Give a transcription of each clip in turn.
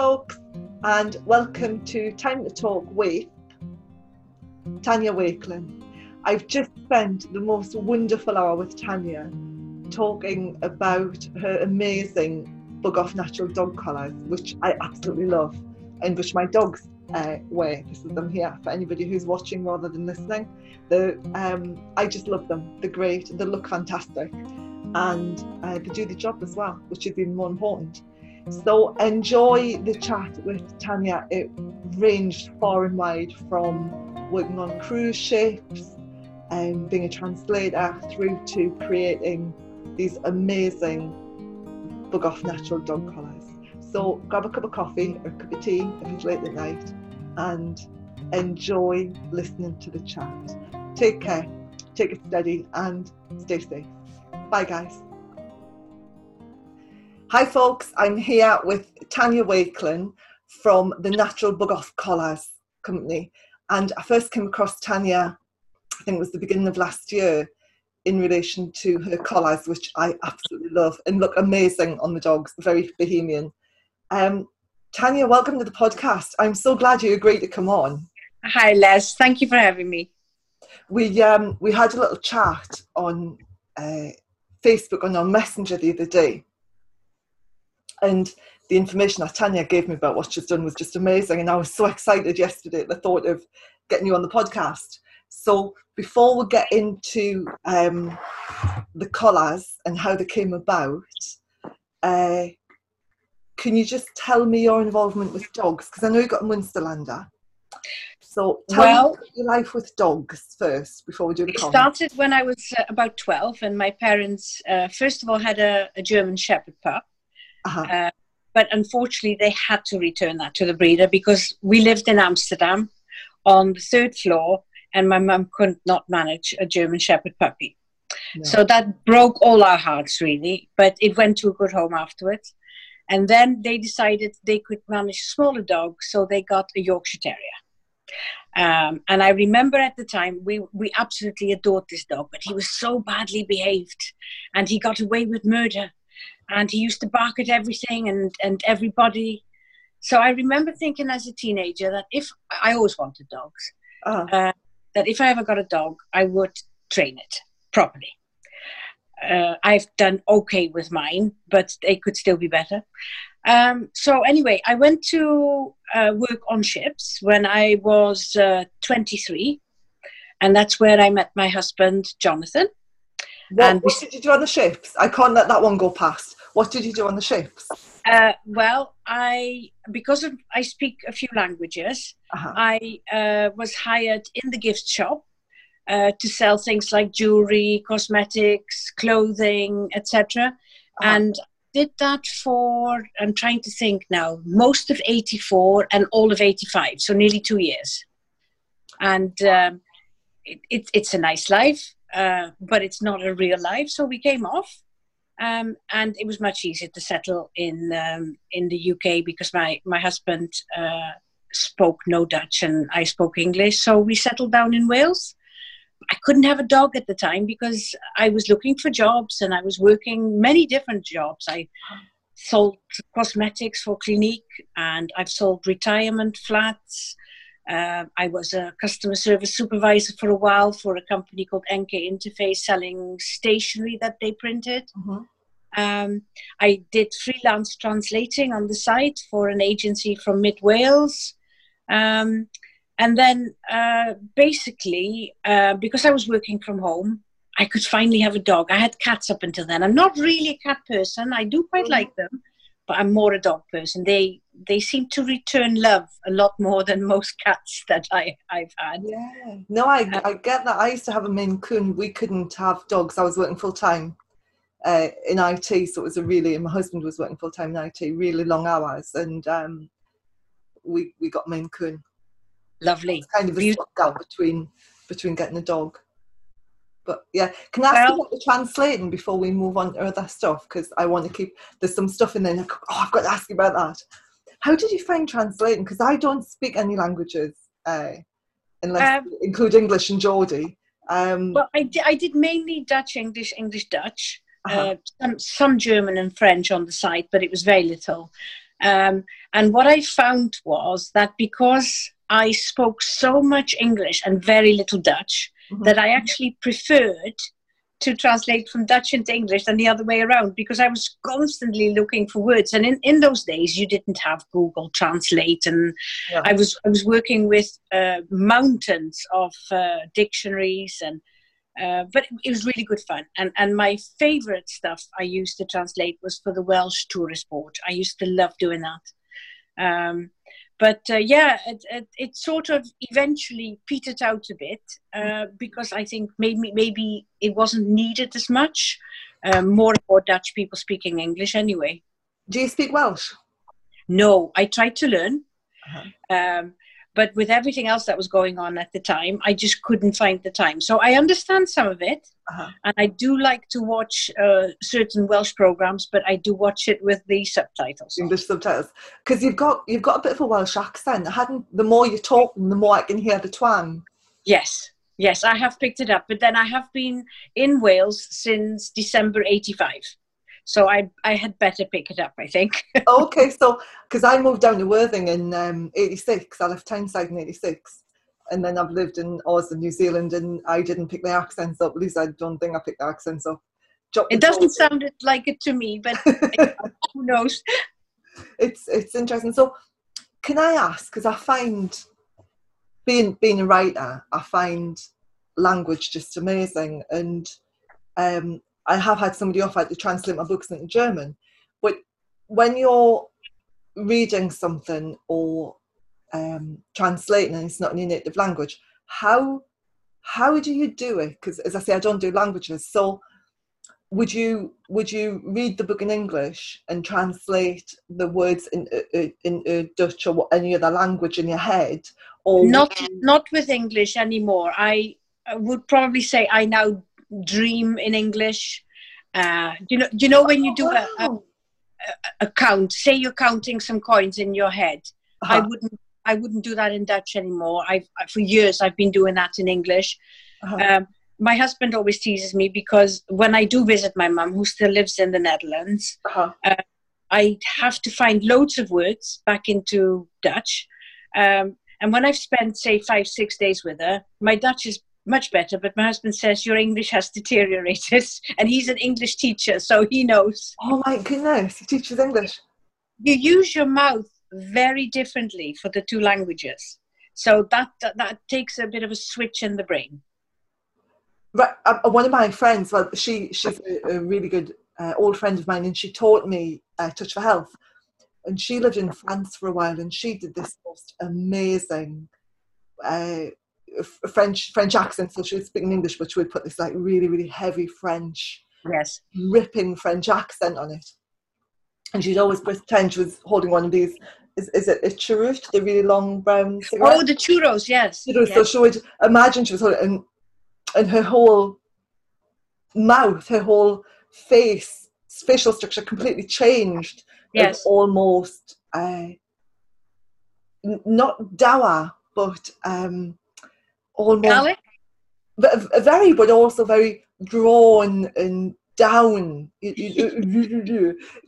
folks, and welcome to Time to Talk with Tanya Wakelin. I've just spent the most wonderful hour with Tanya talking about her amazing Bug Off Natural dog collars, which I absolutely love and which my dogs uh, wear. This is them here for anybody who's watching rather than listening. Um, I just love them. They're great. They look fantastic, and uh, they do the job as well, which is even more important. So enjoy the chat with Tanya. It ranged far and wide from working on cruise ships and being a translator through to creating these amazing bug off natural dog collars. So grab a cup of coffee or a cup of tea if it's late at night and enjoy listening to the chat. Take care, take it steady and stay safe. Bye guys. Hi, folks. I'm here with Tanya Wakelin from the Natural Bug Off Collars Company. And I first came across Tanya, I think it was the beginning of last year, in relation to her collars, which I absolutely love and look amazing on the dogs, very bohemian. Um, Tanya, welcome to the podcast. I'm so glad you agreed to come on. Hi, Les. Thank you for having me. We um, we had a little chat on uh, Facebook on our messenger the other day and the information that Tanya gave me about what she's done was just amazing. And I was so excited yesterday at the thought of getting you on the podcast. So before we get into um, the collars and how they came about, uh, can you just tell me your involvement with dogs? Because I know you got a Munsterlander. So tell well, me your life with dogs first before we do the It started when I was uh, about 12 and my parents, uh, first of all, had a, a German Shepherd pup uh-huh. Uh, but unfortunately, they had to return that to the breeder because we lived in Amsterdam on the third floor, and my mum could not manage a German Shepherd puppy. No. So that broke all our hearts, really. But it went to a good home afterwards. And then they decided they could manage a smaller dog, so they got a Yorkshire Terrier. Um, and I remember at the time we we absolutely adored this dog, but he was so badly behaved, and he got away with murder and he used to bark at everything and and everybody. So I remember thinking as a teenager that if I always wanted dogs, uh-huh. uh, that if I ever got a dog, I would train it properly. Uh, I've done okay with mine, but they could still be better. Um, so anyway, I went to uh, work on ships when I was uh, 23, and that's where I met my husband Jonathan. What, and what did you do on the ships? I can't let that one go past. What did you do on the ships? Uh, well, I because of, I speak a few languages. Uh-huh. I uh, was hired in the gift shop uh, to sell things like jewelry, cosmetics, clothing, etc. Uh-huh. And did that for I'm trying to think now most of '84 and all of '85, so nearly two years. And um, it, it, it's a nice life, uh, but it's not a real life. So we came off um, and it was much easier to settle in um, in the UK because my my husband uh, spoke no Dutch and I spoke English, so we settled down in Wales. I couldn't have a dog at the time because I was looking for jobs and I was working many different jobs. I sold cosmetics for Clinique and I've sold retirement flats. Uh, I was a customer service supervisor for a while for a company called NK Interface selling stationery that they printed. Mm-hmm. Um, I did freelance translating on the site for an agency from Mid Wales. Um, and then uh, basically, uh, because I was working from home, I could finally have a dog. I had cats up until then. I'm not really a cat person. I do quite mm-hmm. like them, but I'm more a dog person. They they seem to return love a lot more than most cats that I, I've had. Yeah. No, I, um, I get that. I used to have a Maine Coon. We couldn't have dogs. I was working full time uh, in IT, so it was a really, and my husband was working full time in IT, really long hours. And um, we, we got Maine Coon. Lovely. It's kind of a out between, between getting a dog. But yeah, can I ask well, you about the translating before we move on to other stuff? Because I want to keep, there's some stuff in there. oh, I've got to ask you about that. How did you find translating? Because I don't speak any languages, uh, unless um, include English and Geordie. Um, well, I did, I did mainly Dutch, English, English, Dutch. Uh-huh. Uh, some, some German and French on the site, but it was very little. Um, and what I found was that because I spoke so much English and very little Dutch, mm-hmm. that I actually preferred to translate from Dutch into English than the other way around because I was constantly looking for words. And in, in those days, you didn't have Google Translate, and yeah. I was I was working with uh, mountains of uh, dictionaries, and uh, but it was really good fun. And and my favorite stuff I used to translate was for the Welsh Tourist Board. I used to love doing that. Um, but uh, yeah, it, it, it, sort of eventually petered out a bit uh, because I think maybe maybe it wasn't needed as much. Um, more and more Dutch people speaking English anyway. Do you speak Welsh? No, I tried to learn. Uh-huh. Um, but with everything else that was going on at the time, I just couldn't find the time. So I understand some of it, uh-huh. and I do like to watch uh, certain Welsh programs, but I do watch it with the subtitles. English subtitles, because you've got you've got a bit of a Welsh accent. I hadn't. The more you talk, the more I can hear the twang. Yes, yes, I have picked it up. But then I have been in Wales since December '85 so I I had better pick it up. I think. okay, so because I moved down to Worthing in um, '86, I left Tyneside in '86, and then I've lived in Oz in New Zealand, and I didn't pick the accents up. At least I don't think I picked the accents up. it doesn't sound like it to me, but who knows? It's it's interesting. So, can I ask? Because I find being being a writer, I find language just amazing, and um, I have had somebody offer to translate my books into German. But when you're reading something or um, translating and it's not in your native language, how how do you do it? Because as I say, I don't do languages. So would you would you read the book in English and translate the words in in, in Dutch or any other language in your head? Or not you... not with English anymore. I would probably say I now dream in English. Uh, do you know? You know when you do a, a, a count? Say you're counting some coins in your head. Uh-huh. I wouldn't. I wouldn't do that in Dutch anymore. I've for years I've been doing that in English. Uh-huh. Um, my husband always teases me because when I do visit my mum, who still lives in the Netherlands, uh-huh. uh, I have to find loads of words back into Dutch. Um, and when I've spent, say, five, six days with her, my Dutch is much better. But my husband says your English has deteriorated, and he's an English teacher, so he knows. Oh my goodness, he teaches English. You use your mouth very differently for the two languages, so that that, that takes a bit of a switch in the brain. Right, uh, uh one of my friends, well, she she's a, a really good uh, old friend of mine, and she taught me uh, Touch for Health. And she lived in France for a while, and she did this most amazing uh, French French accent, so she was speaking English, but she would put this like really really heavy French, yes, ripping French accent on it. And she'd always pretend she was holding one of these. Is, is it a cheroot, the really long brown cigarette? Oh, the churros, yes. Churros. yes. So she would imagine she was holding, and and her whole mouth, her whole face, facial structure completely changed. Yes, almost uh, not dour, but um, almost very, but also very drawn and down,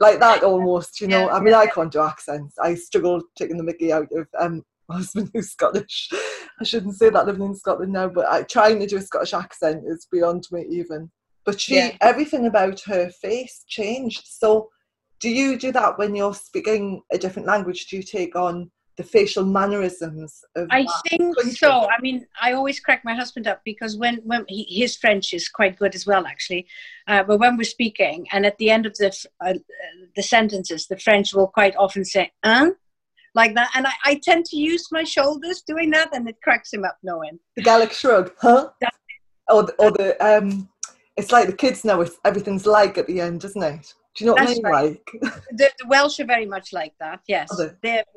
like that almost. You know, yeah, I mean, yeah. I can't do accents. I struggle taking the Mickey out of um, my husband who's Scottish. I shouldn't say that living in Scotland now, but I, trying to do a Scottish accent is beyond me even. But she, yeah. everything about her face changed. So, do you do that when you're speaking a different language? Do you take on the facial mannerisms of I think country. so. I mean, I always crack my husband up because when when he, his French is quite good as well, actually. Uh, but when we're speaking, and at the end of the uh, the sentences, the French will quite often say "un," like that, and I, I tend to use my shoulders doing that, and it cracks him up knowing the Gallic shrug, huh? or the, or the um, it's like the kids know it's everything's like at the end, isn't it? Do you know what That's I mean? Right. Like the, the, Welsh are very much like that. Yes,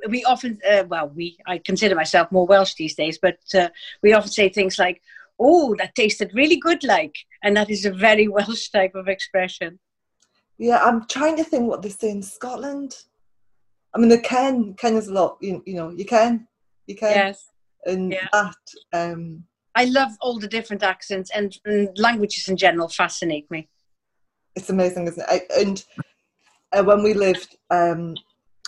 we often uh, well, we I consider myself more Welsh these days, but uh, we often say things like, "Oh, that tasted really good," like, and that is a very Welsh type of expression. Yeah, I'm trying to think what they say in Scotland. I mean, the Ken Ken is a lot. You, you know, you can, you can. Yes. And yeah. that. Um, I love all the different accents and, and languages in general fascinate me it's amazing, isn't it? And uh, when we lived um,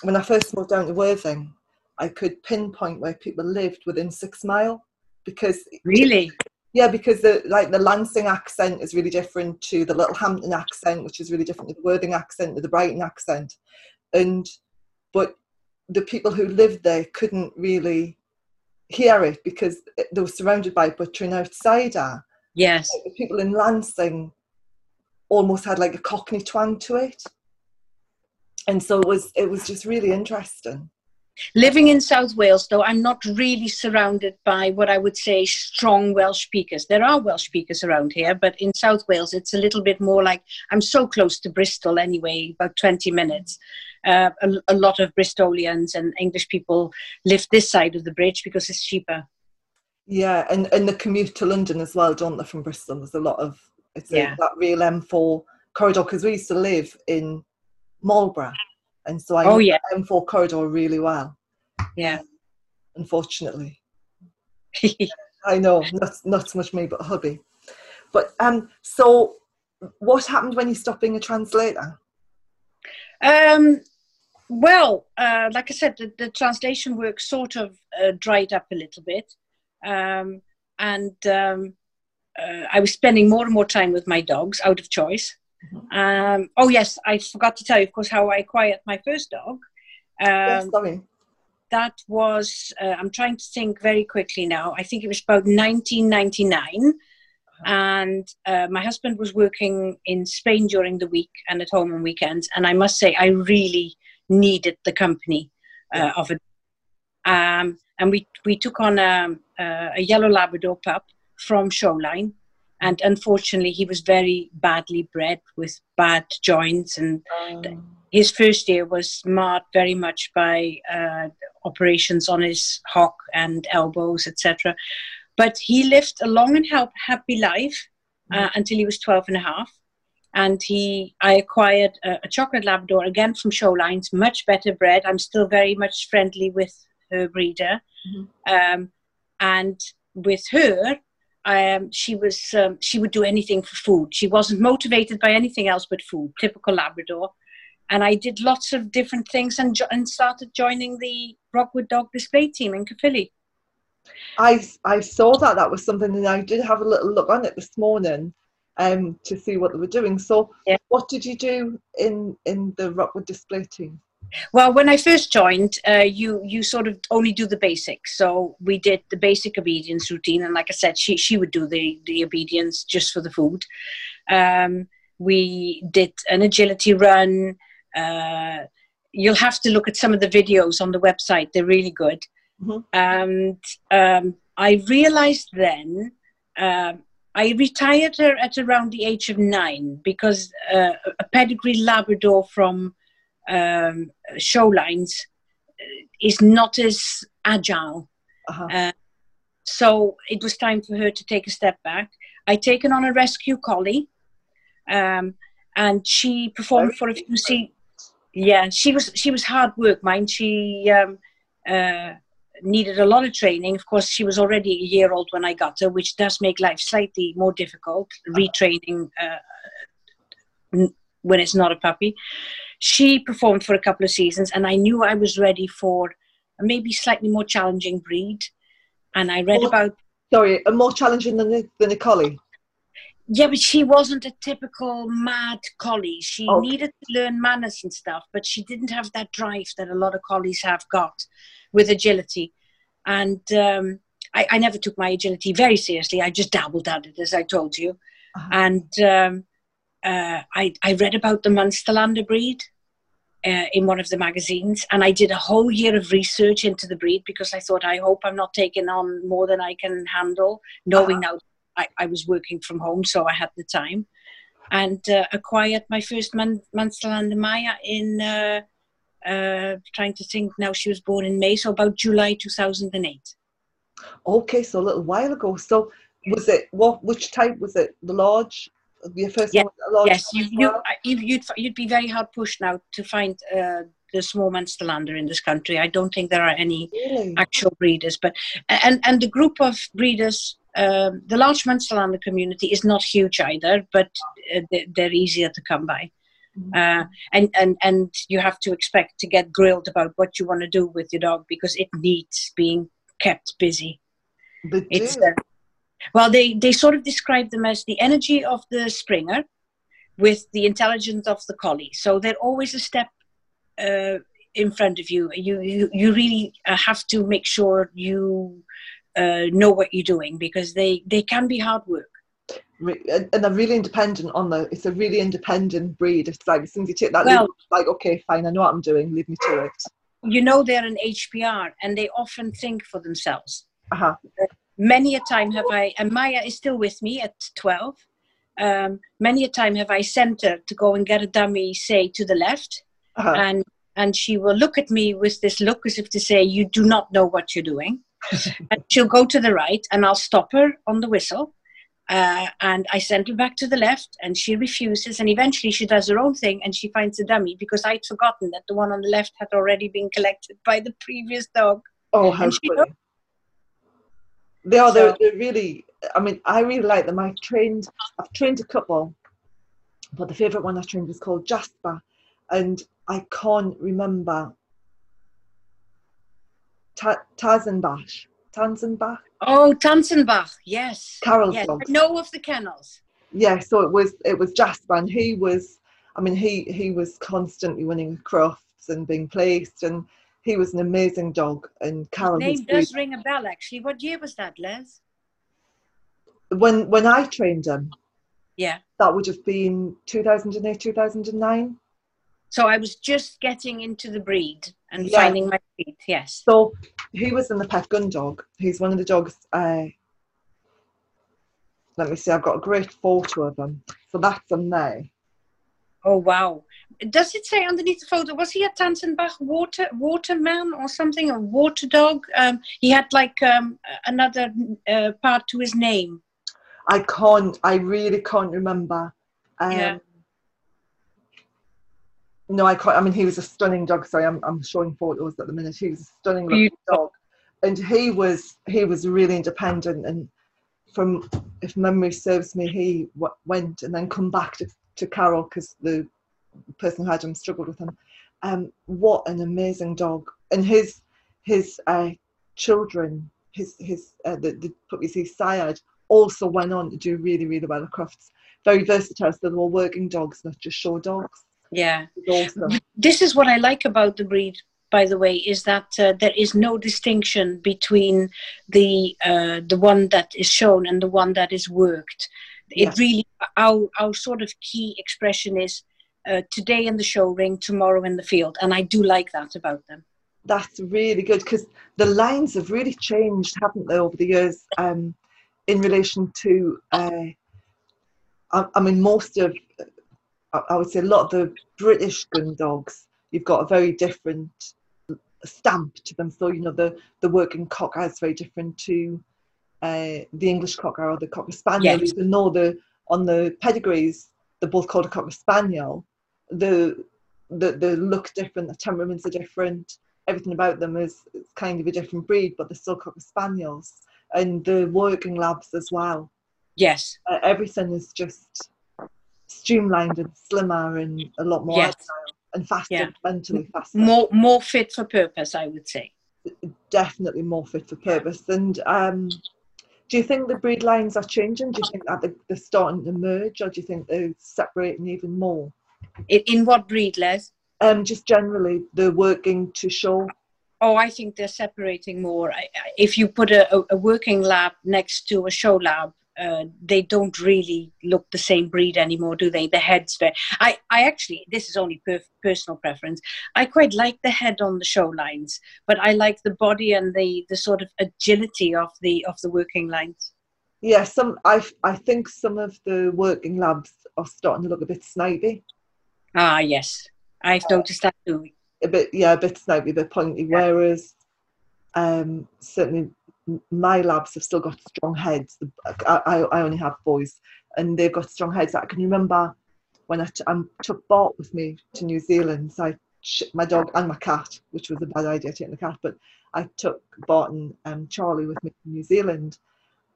when I first moved down to Worthing, I could pinpoint where people lived within six mile because really? Yeah because the like the Lancing accent is really different to the Littlehampton accent which is really different to the Worthing accent to the Brighton accent. And but the people who lived there couldn't really hear it because they were surrounded by butcher and outsider. Yes. Like the people in Lancing almost had like a cockney twang to it and so it was it was just really interesting Living in South Wales, though, I'm not really surrounded by what I would say strong Welsh speakers. There are Welsh speakers around here, but in South Wales, it's a little bit more like I'm so close to Bristol anyway, about 20 minutes. Uh, a, a, lot of Bristolians and English people live this side of the bridge because it's cheaper. Yeah, and, and the commute to London as well, don't they, from Bristol? There's a lot of, it's yeah. a, that real M4 corridor because we used to live in Marlborough and so I oh, yeah. M4 corridor really well. Yeah. Unfortunately. I know, not not so much me, but hubby. But um, so what happened when you stopped being a translator? Um, well, uh, like I said, the, the translation work sort of uh, dried up a little bit, um, and um, uh, I was spending more and more time with my dogs out of choice. Mm-hmm. Um, oh yes, I forgot to tell you, of course, how I acquired my first dog. Um, yes. That was, uh, I'm trying to think very quickly now. I think it was about 1999. Uh-huh. And uh, my husband was working in Spain during the week and at home on weekends. And I must say, I really needed the company uh, of it. Um, and we, we took on a, a yellow Labrador pup from Showline and unfortunately he was very badly bred with bad joints and um. his first year was marred very much by uh, operations on his hock and elbows etc but he lived a long and happy life uh, mm. until he was 12 and a half and he i acquired a, a chocolate labrador again from showlines much better bred i'm still very much friendly with her breeder mm-hmm. um, and with her um, she was um, she would do anything for food. She wasn't motivated by anything else but food. Typical Labrador. And I did lots of different things and, jo- and started joining the Rockwood Dog Display Team in Caerphilly. I I saw that that was something, and I did have a little look on it this morning, um, to see what they were doing. So, yeah. what did you do in in the Rockwood Display Team? Well, when I first joined, uh, you you sort of only do the basics. So we did the basic obedience routine, and like I said, she she would do the the obedience just for the food. Um, we did an agility run. Uh, you'll have to look at some of the videos on the website; they're really good. Mm-hmm. And um, I realized then. Um, I retired her at around the age of nine because uh, a pedigree Labrador from um, show lines is not as agile. Uh-huh. Uh, so it was time for her to take a step back. I taken on a rescue collie, um, and she performed for a few seasons. Yeah, she was she was hard work. Mind she um, uh, needed a lot of training. Of course, she was already a year old when I got her, which does make life slightly more difficult. Uh-huh. Retraining uh, when it's not a puppy she performed for a couple of seasons, and I knew I was ready for a maybe slightly more challenging breed. And I read more, about. Sorry, a more challenging than a, than a collie? Yeah, but she wasn't a typical mad collie. She okay. needed to learn manners and stuff, but she didn't have that drive that a lot of collies have got with agility. And um, I, I, never took my agility very seriously. I just dabbled at it, as I told you. Uh-huh. And um, uh, I, I read about the Munsterlander breed uh, in one of the magazines, and I did a whole year of research into the breed because I thought, I hope I'm not taking on more than I can handle, knowing uh-huh. now I, I was working from home, so I had the time, and uh, acquired my first Man- Munsterlander Maya in. Uh, uh, trying to think now she was born in May, so about July 2008. Okay, so a little while ago. So was it what? Which type was it? The large, your first yeah. yes you, you, you, you'd, you'd be very hard pushed now to find uh, the small Munsterlander in this country. I don't think there are any really? actual breeders, but and and the group of breeders, um, the large Munsterlander community is not huge either, but uh, they're, they're, easier to come by. Uh, and, and, and you have to expect to get grilled about what you want to do with your dog because it needs being kept busy. But it's, uh, well, they, they sort of describe them as the energy of the Springer with the intelligence of the collie. So they're always a step uh, in front of you. You, you, you really uh, have to make sure you uh, know what you're doing because they, they can be hard work and they're really independent on the it's a really independent breed it's like as soon as you take that well, lead, like okay fine i know what i'm doing leave me to it you know they're an hpr and they often think for themselves uh-huh. Many a time have i and maya is still with me at 12 um, many a time have i sent her to go and get a dummy say to the left uh-huh. and and she will look at me with this look as if to say you do not know what you're doing and she'll go to the right and i'll stop her on the whistle uh, and I sent her back to the left, and she refuses. And eventually, she does her own thing, and she finds a dummy because I'd forgotten that the one on the left had already been collected by the previous dog. Oh, how funny! They are. So, they're, they're really. I mean, I really like them. I trained. I've trained a couple, but the favourite one I trained was called Jasper, and I can't remember. Ta- Tazenbash. Tanzenbach. Oh, Tanzenbach, yes. Carol's yes. dog. I of the kennels. Yeah, so it was it was Jasper, and he was. I mean, he he was constantly winning Crufts and being placed, and he was an amazing dog. And Carol. His name does ring a bell, actually. What year was that, Les? When when I trained him. Yeah. That would have been 2008, 2009. So I was just getting into the breed and yeah. finding my feet. Yes. So he was in the pet gun dog. He's one of the dogs. Uh, let me see. I've got a great photo of him. So that's him there. Oh wow! Does it say underneath the photo? Was he a Tanzenbach water waterman or something? A water dog? Um, he had like um, another uh, part to his name. I can't. I really can't remember. Um, yeah. No, I can't. I mean, he was a stunning dog. Sorry, I'm, I'm showing photos at the minute. He was a stunning dog, and he was he was really independent. And from if memory serves me, he w- went and then come back to, to Carol because the person who had him struggled with him. Um, what an amazing dog! And his his uh, children, his his uh, the, the puppies he sired also went on to do really really well at Crufts. Very versatile. So they were working dogs, not just show dogs. Yeah. This is what I like about the breed, by the way, is that uh, there is no distinction between the uh, the one that is shown and the one that is worked. It really our our sort of key expression is uh, today in the show ring, tomorrow in the field, and I do like that about them. That's really good because the lines have really changed, haven't they, over the years? Um, in relation to, uh, I, I mean, most of I would say a lot of the British gun dogs, you've got a very different stamp to them. So you know the the working cocker is very different to uh, the English cocker or the cocker spaniel. Yes. Even though the on the pedigrees they're both called a cocker spaniel, the the the look different, the temperaments are different. Everything about them is, is kind of a different breed, but they're still cocker spaniels, and the working labs as well. Yes, uh, everything is just streamlined and slimmer and a lot more yes. agile and faster, yeah. mentally faster. More more fit for purpose, I would say. Definitely more fit for purpose. And um, do you think the breed lines are changing? Do you think that they're starting to merge, or do you think they're separating even more? In, in what breed, Les? Um, just generally, they're working to show. Oh, I think they're separating more. If you put a, a working lab next to a show lab, uh, they don't really look the same breed anymore, do they? The heads there. I, I actually, this is only per- personal preference. I quite like the head on the show lines, but I like the body and the the sort of agility of the of the working lines. Yeah, some I I think some of the working labs are starting to look a bit snidey. Ah, yes, I've uh, noticed that too. A bit, yeah, a bit snidey, a bit pointy. Yeah. Whereas, um, certainly my labs have still got strong heads. I, I only have boys, and they've got strong heads. I can remember when I, t- I took Bart with me to New Zealand. So I shipped my dog and my cat, which was a bad idea taking the cat, but I took Bart and um, Charlie with me to New Zealand.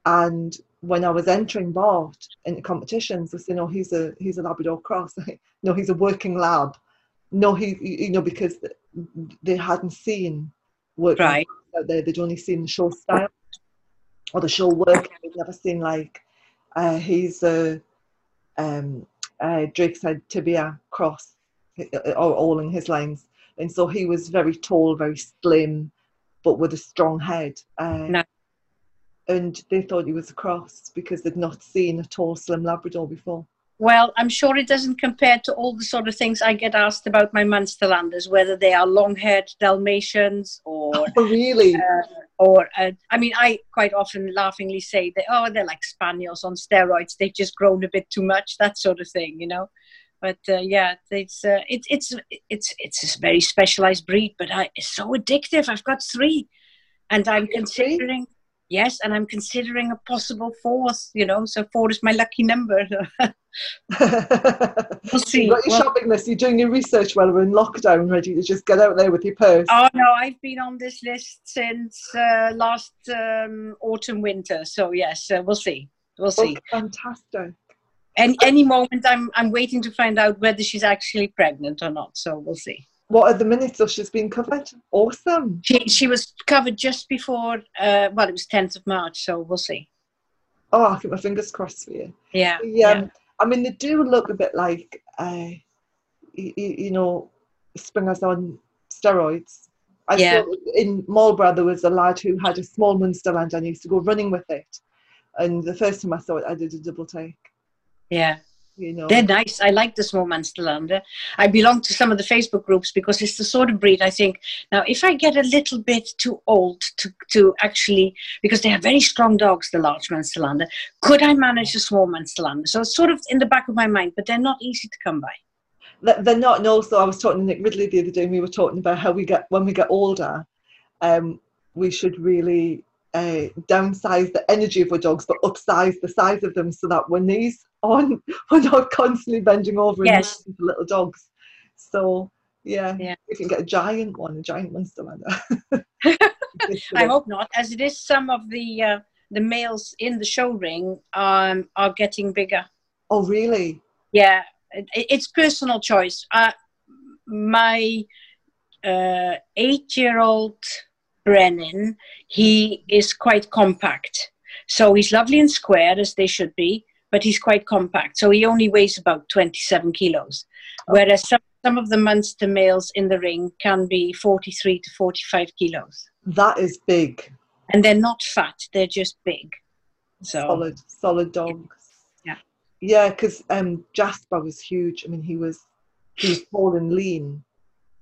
And when I was entering Bart into competitions, I said, "No, he's a he's a Labrador cross. no, he's a working lab. No, he you know because they hadn't seen working right. out there. They'd only seen the show style or the show work. They'd never seen like uh, he's a um, uh, Drakeshead tibia cross, or all in his lines, and so he was very tall, very slim, but with a strong head. Uh, no. And they thought he was a cross because they'd not seen a tall, slim Labrador before. Well, I'm sure it doesn't compare to all the sort of things I get asked about my Munsterlanders, whether they are long-haired Dalmatians or oh, really, uh, or uh, I mean, I quite often laughingly say that oh, they're like spaniels on steroids. They've just grown a bit too much, that sort of thing, you know. But uh, yeah, it's uh, it, it's it's it's a very specialized breed, but I, it's so addictive. I've got three, and I'm considering yes, and I'm considering a possible fourth. You know, so four is my lucky number. we'll see. You've got your well, shopping list. You're doing your research while we're in lockdown, ready to just get out there with your purse. Oh no, I've been on this list since uh, last um, autumn, winter. So yes, uh, we'll see. We'll see. Oh, fantastic. And any moment, I'm I'm waiting to find out whether she's actually pregnant or not. So we'll see. What are the minutes so she's been covered? Awesome. She she was covered just before. Uh, well, it was 10th of March. So we'll see. Oh, I keep my fingers crossed for you. Yeah. The, um, yeah I mean, they do look a bit like, uh, you, you know, springers on steroids. I yeah. in Marlborough there was a lad who had a small Munsterland and used to go running with it. And the first time I saw it, I did a double take. Yeah. You know. They're nice. I like the small Munsterlander. I belong to some of the Facebook groups because it's the sort of breed I think. Now, if I get a little bit too old to, to actually, because they have very strong dogs, the large Munsterlander, could I manage a small Munsterlander? So it's sort of in the back of my mind, but they're not easy to come by. They're not. And also, I was talking to Nick Ridley the other day, and we were talking about how we get, when we get older, um, we should really uh, downsize the energy of our dogs, but upsize the size of them so that when these on, we're not constantly bending over yes. and little dogs. So yeah, yeah, you can get a giant one, a giant monster like I hope not, as it is. Some of the uh, the males in the show ring um, are getting bigger. Oh really? Yeah, it, it's personal choice. Uh, my uh, eight-year-old Brennan, he is quite compact. So he's lovely and square as they should be, but he's quite compact. So he only weighs about 27 kilos. Okay. Whereas some, some of the Munster males in the ring can be 43 to 45 kilos. That is big. And they're not fat, they're just big. So solid, solid dogs. Yeah. Yeah, because um, Jasper was huge. I mean, he was he was tall and lean,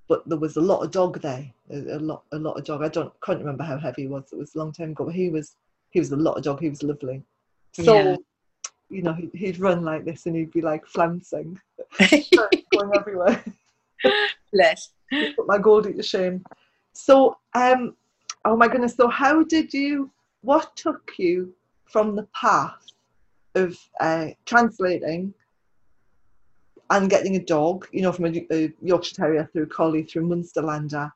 but there was a lot of dog there. A, a, lot, a lot of dog. I don't can't remember how heavy he was. It was a long time ago. But he was he was a lot of dog. He was lovely. So, yeah. You know, he, would run like this and he'd be like flouncing, going everywhere. Bless. Put my Goldie to shame. So, um, oh my goodness. So, how did you? What took you from the path of uh, translating and getting a dog, you know, from a, a Yorkshire Terrier through Collie through Munsterlander.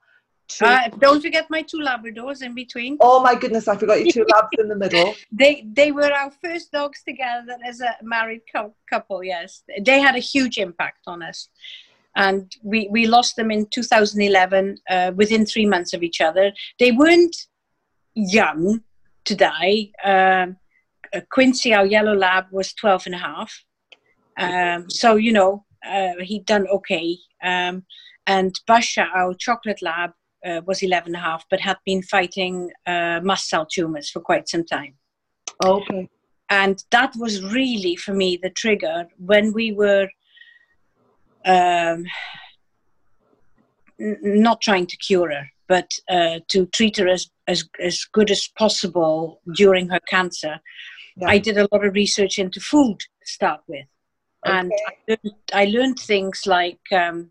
Uh, don't forget my two Labradors in between. Oh my goodness, I forgot your two labs in the middle. They they were our first dogs together as a married couple. Yes, they had a huge impact on us, and we we lost them in 2011 uh, within three months of each other. They weren't young to die. Um, Quincy, our yellow lab, was 12 and a half um, so you know uh, he'd done okay. Um, and Basha, our chocolate lab, uh, was 11 and a half, but had been fighting uh, mast cell tumors for quite some time. Okay. And that was really for me the trigger when we were um, n- not trying to cure her, but uh, to treat her as, as, as good as possible during her cancer. Yeah. I did a lot of research into food to start with and I learned, I learned, things like um,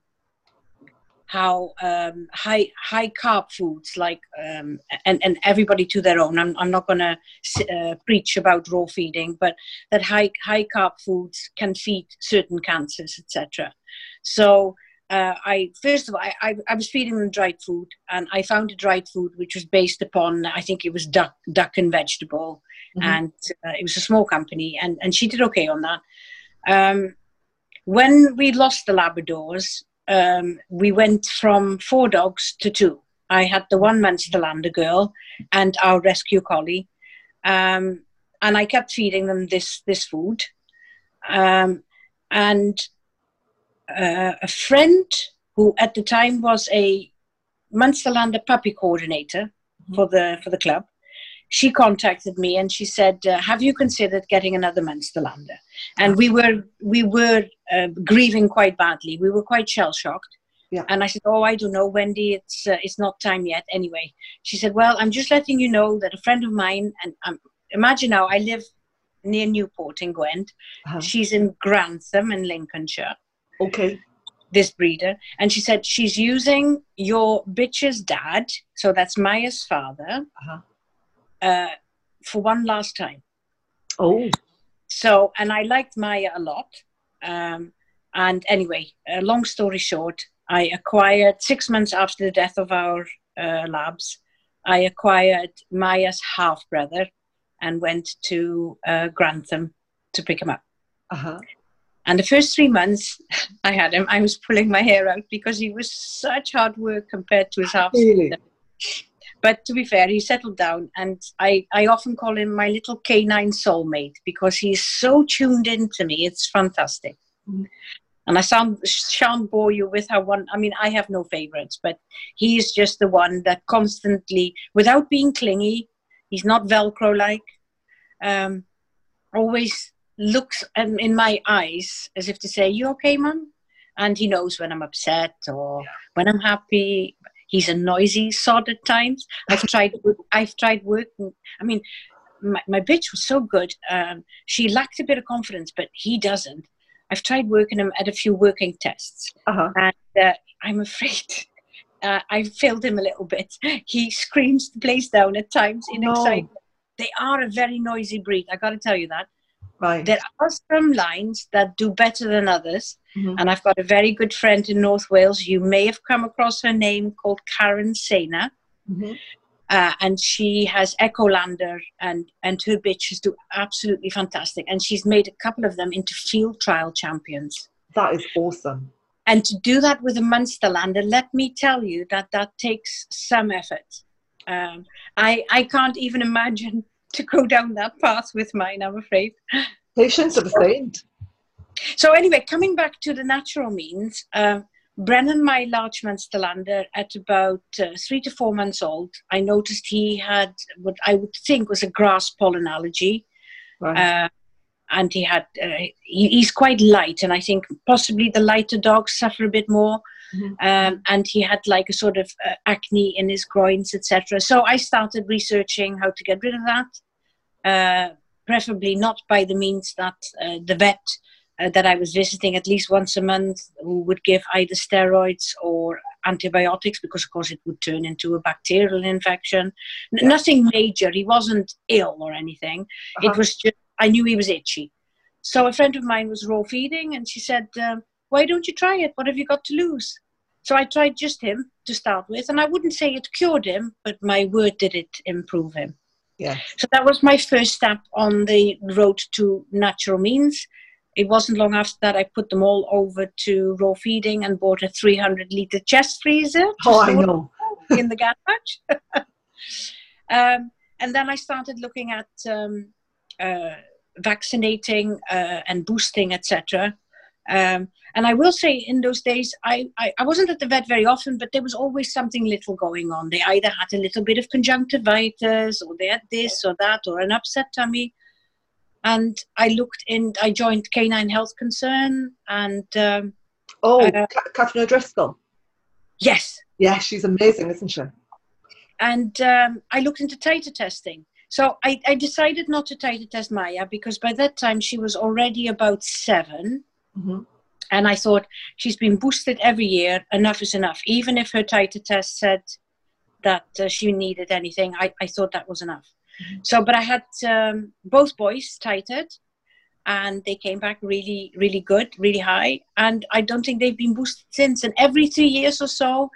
how um, high high carb foods like um, and and everybody to their own. I'm I'm not going to uh, preach about raw feeding, but that high high carb foods can feed certain cancers, etc. So. Uh, I first of all, I, I, I, was feeding them dried food, and I found a dried food which was based upon I think it was duck, duck and vegetable, mm-hmm. and uh, it was a small company, and and she did okay on that. Um, when we lost the Labradors, um, we went from four dogs to two. I had the one Munsterlander girl and our rescue collie, um, and I kept feeding them this this food. Um, and uh, a friend who at the time was a Munsterlander puppy coordinator mm-hmm. for the for the club, she contacted me and she said, uh, "Have you considered getting another Munsterlander?" And we were we were uh, grieving quite badly. We were quite shell shocked. Yeah. And I said, "Oh, I don't know, Wendy. It's uh, it's not time yet." Anyway, she said, "Well, I'm just letting you know that a friend of mine, and um, imagine now, I live near Newport in Gwent. Uh-huh. She's in Grantham in Lincolnshire. Okay. This breeder, and she said she's using your bitch's dad, so that's Maya's father, uh-huh. Uh, for one last time. Oh. So, and I liked Maya a lot. Um, and anyway, uh, long story short, I acquired six months after the death of our uh, labs. I acquired Maya's half brother and went to uh, Grantham to pick him up. Uh-huh. And the first three months I had him, I was pulling my hair out because he was such hard work compared to his half really? But to be fair, he settled down, and I, I often call him my little canine soulmate because he's so tuned into me. It's fantastic. Mm-hmm. And I sound, shan't bore you with how one, I mean, I have no favorites, but he is just the one that constantly, without being clingy, he's not Velcro like, um, always looks in my eyes as if to say, You okay, mum? And he knows when I'm upset or yeah. when I'm happy. He's a noisy sod at times. I've tried. I've tried working. I mean, my, my bitch was so good. Um, she lacked a bit of confidence, but he doesn't. I've tried working him at a few working tests, uh-huh. and uh, I'm afraid uh, I failed him a little bit. He screams the place down at times in no. excitement. They are a very noisy breed. I got to tell you that. Right. There are some lines that do better than others. Mm-hmm. And I've got a very good friend in North Wales. You may have come across her name called Karen Sena. Mm-hmm. Uh, and she has Echolander and, and her bitches do absolutely fantastic. And she's made a couple of them into field trial champions. That is awesome. And to do that with a Munsterlander, let me tell you that that takes some effort. Um, I, I can't even imagine to go down that path with mine, I'm afraid. Patience of a saint. So anyway, coming back to the natural means, uh, Brennan, my large Munsterlander, at about uh, three to four months old, I noticed he had what I would think was a grass pollen allergy. Right. Uh, and he had, uh, he, he's quite light, and I think possibly the lighter dogs suffer a bit more. Mm-hmm. Um, and he had like a sort of uh, acne in his groins, etc. So I started researching how to get rid of that, uh, preferably not by the means that uh, the vet uh, that I was visiting at least once a month who would give either steroids or antibiotics because, of course, it would turn into a bacterial infection. N- nothing major. He wasn't ill or anything. Uh-huh. It was just, I knew he was itchy. So a friend of mine was raw feeding and she said, um, Why don't you try it? What have you got to lose? So I tried just him to start with, and I wouldn't say it cured him, but my word did it improve him. Yeah. So that was my first step on the road to natural means. It wasn't long after that I put them all over to raw feeding and bought a 300 liter chest freezer. Oh, I know. in the garage. um, and then I started looking at um, uh, vaccinating uh, and boosting, etc. Um, and I will say, in those days, I, I, I, wasn't at the vet very often, but there was always something little going on. They either had a little bit of conjunctivitis, or they had this or that, or an upset tummy. And I looked in, I joined Canine Health Concern, and. Um, oh, uh, Catherine O'Driscoll. Yes. Yeah, she's amazing, isn't she? And um, I looked into titer testing. So I, I decided not to titer test Maya because by that time she was already about 7 mm-hmm. And I thought, she's been boosted every year, enough is enough. Even if her titer test said that uh, she needed anything, I, I thought that was enough. Mm-hmm. So, but I had um, both boys titered and they came back really, really good, really high. And I don't think they've been boosted since. And every three years or so,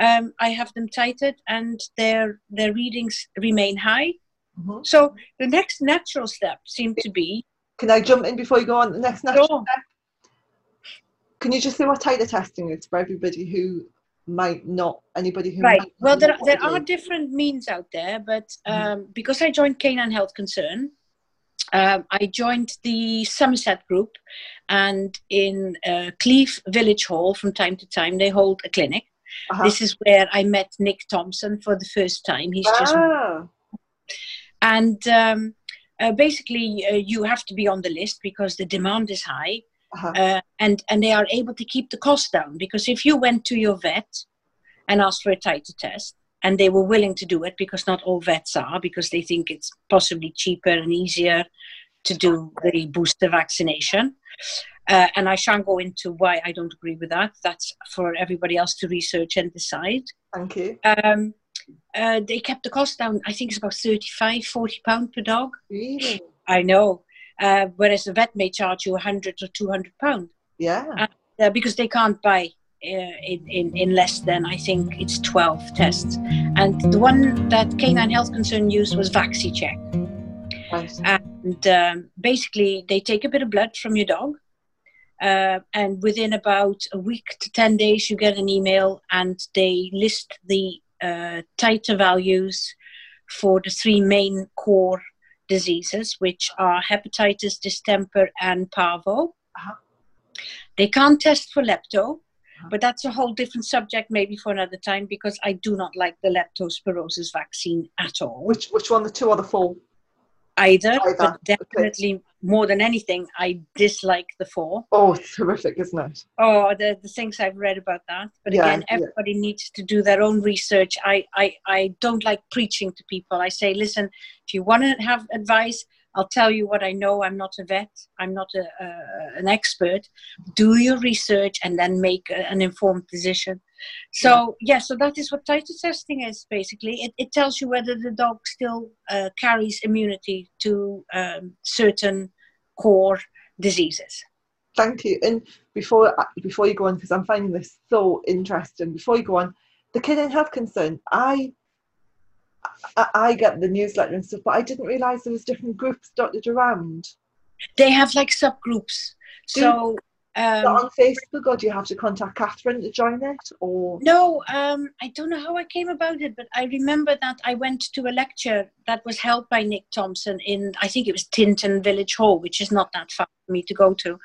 um, I have them titered and their, their readings remain high. Mm-hmm. So the next natural step seemed to be. Can I jump in before you go on? The next natural sure. step. Can you just say what type of testing is for everybody who might not anybody who right well there, there are different means out there but mm-hmm. um, mm-hmm. because i joined canine health concern um, I joined the Somerset group, and in uh, Cleeve Village Hall, from time to time, they hold a clinic. Uh-huh. This is where I met Nick Thompson for the first time. He's just. Ah. And um, uh, basically, uh, you have to be on the list because the demand is high. Uh-huh. Uh, and, and they are able to keep the cost down because if you went to your vet and asked for a titer test, and they were willing to do it because not all vets are because they think it's possibly cheaper and easier to do the booster vaccination. Uh, and I shan't go into why I don't agree with that. That's for everybody else to research and decide. Thank you. Um, uh, they kept the cost down. I think it's about 35, 40 pound per dog. Really? I know. Uh, whereas the vet may charge you 100 or 200 pound. Yeah. Uh, because they can't buy uh, in, in, in, less than, I think it's 12 tests. And the one that Canine Health Concern used was VacciCheck. And um, basically, they take a bit of blood from your dog. Uh, and within about a week to 10 days, you get an email and they list the uh, titer values for the three main core diseases, which are hepatitis, distemper, and parvo. Uh-huh. They can't test for lepto, but that's a whole different subject, maybe for another time, because I do not like the leptospirosis vaccine at all. Which which one, the two or the four? Either, Either. but definitely okay. more than anything, I dislike the four. Oh, it's horrific, isn't it? Oh, the, the things I've read about that. But yeah, again, everybody yeah. needs to do their own research. I, I, I don't like preaching to people. I say, listen, if you want to have advice, I'll tell you what I know. I'm not a vet. I'm not a, an expert. Do your research and then make a, an informed decision. So yeah. yeah. so that is what titer testing is basically. It, it tells you whether the dog still uh, carries immunity to um, certain core diseases. Thank you. And before before you go on, because I'm finding this so interesting. Before you go on, the Canine Health Concern. I I, get the newsletter and stuff, but I didn't realise there was different groups dotted around. They have like subgroups. Do, so um, on Facebook, or do you have to contact Catherine to join it? Or no, um, I don't know how I came about it, but I remember that I went to a lecture that was held by Nick Thompson in I think it was Tintern Village Hall, which is not that far for me to go to,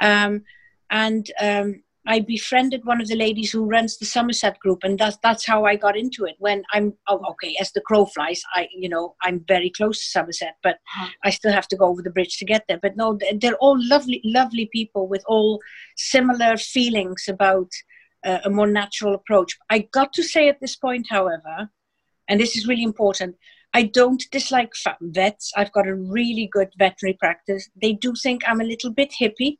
um, and um, I befriended one of the ladies who runs the Somerset group, and that's that's how I got into it. When I'm oh, okay, as the crow flies, I you know I'm very close to Somerset, but uh-huh. I still have to go over the bridge to get there. But no, they're all lovely, lovely people with all similar feelings about uh, a more natural approach. I got to say at this point, however, and this is really important. I don't dislike vets. I've got a really good veterinary practice. They do think I'm a little bit hippie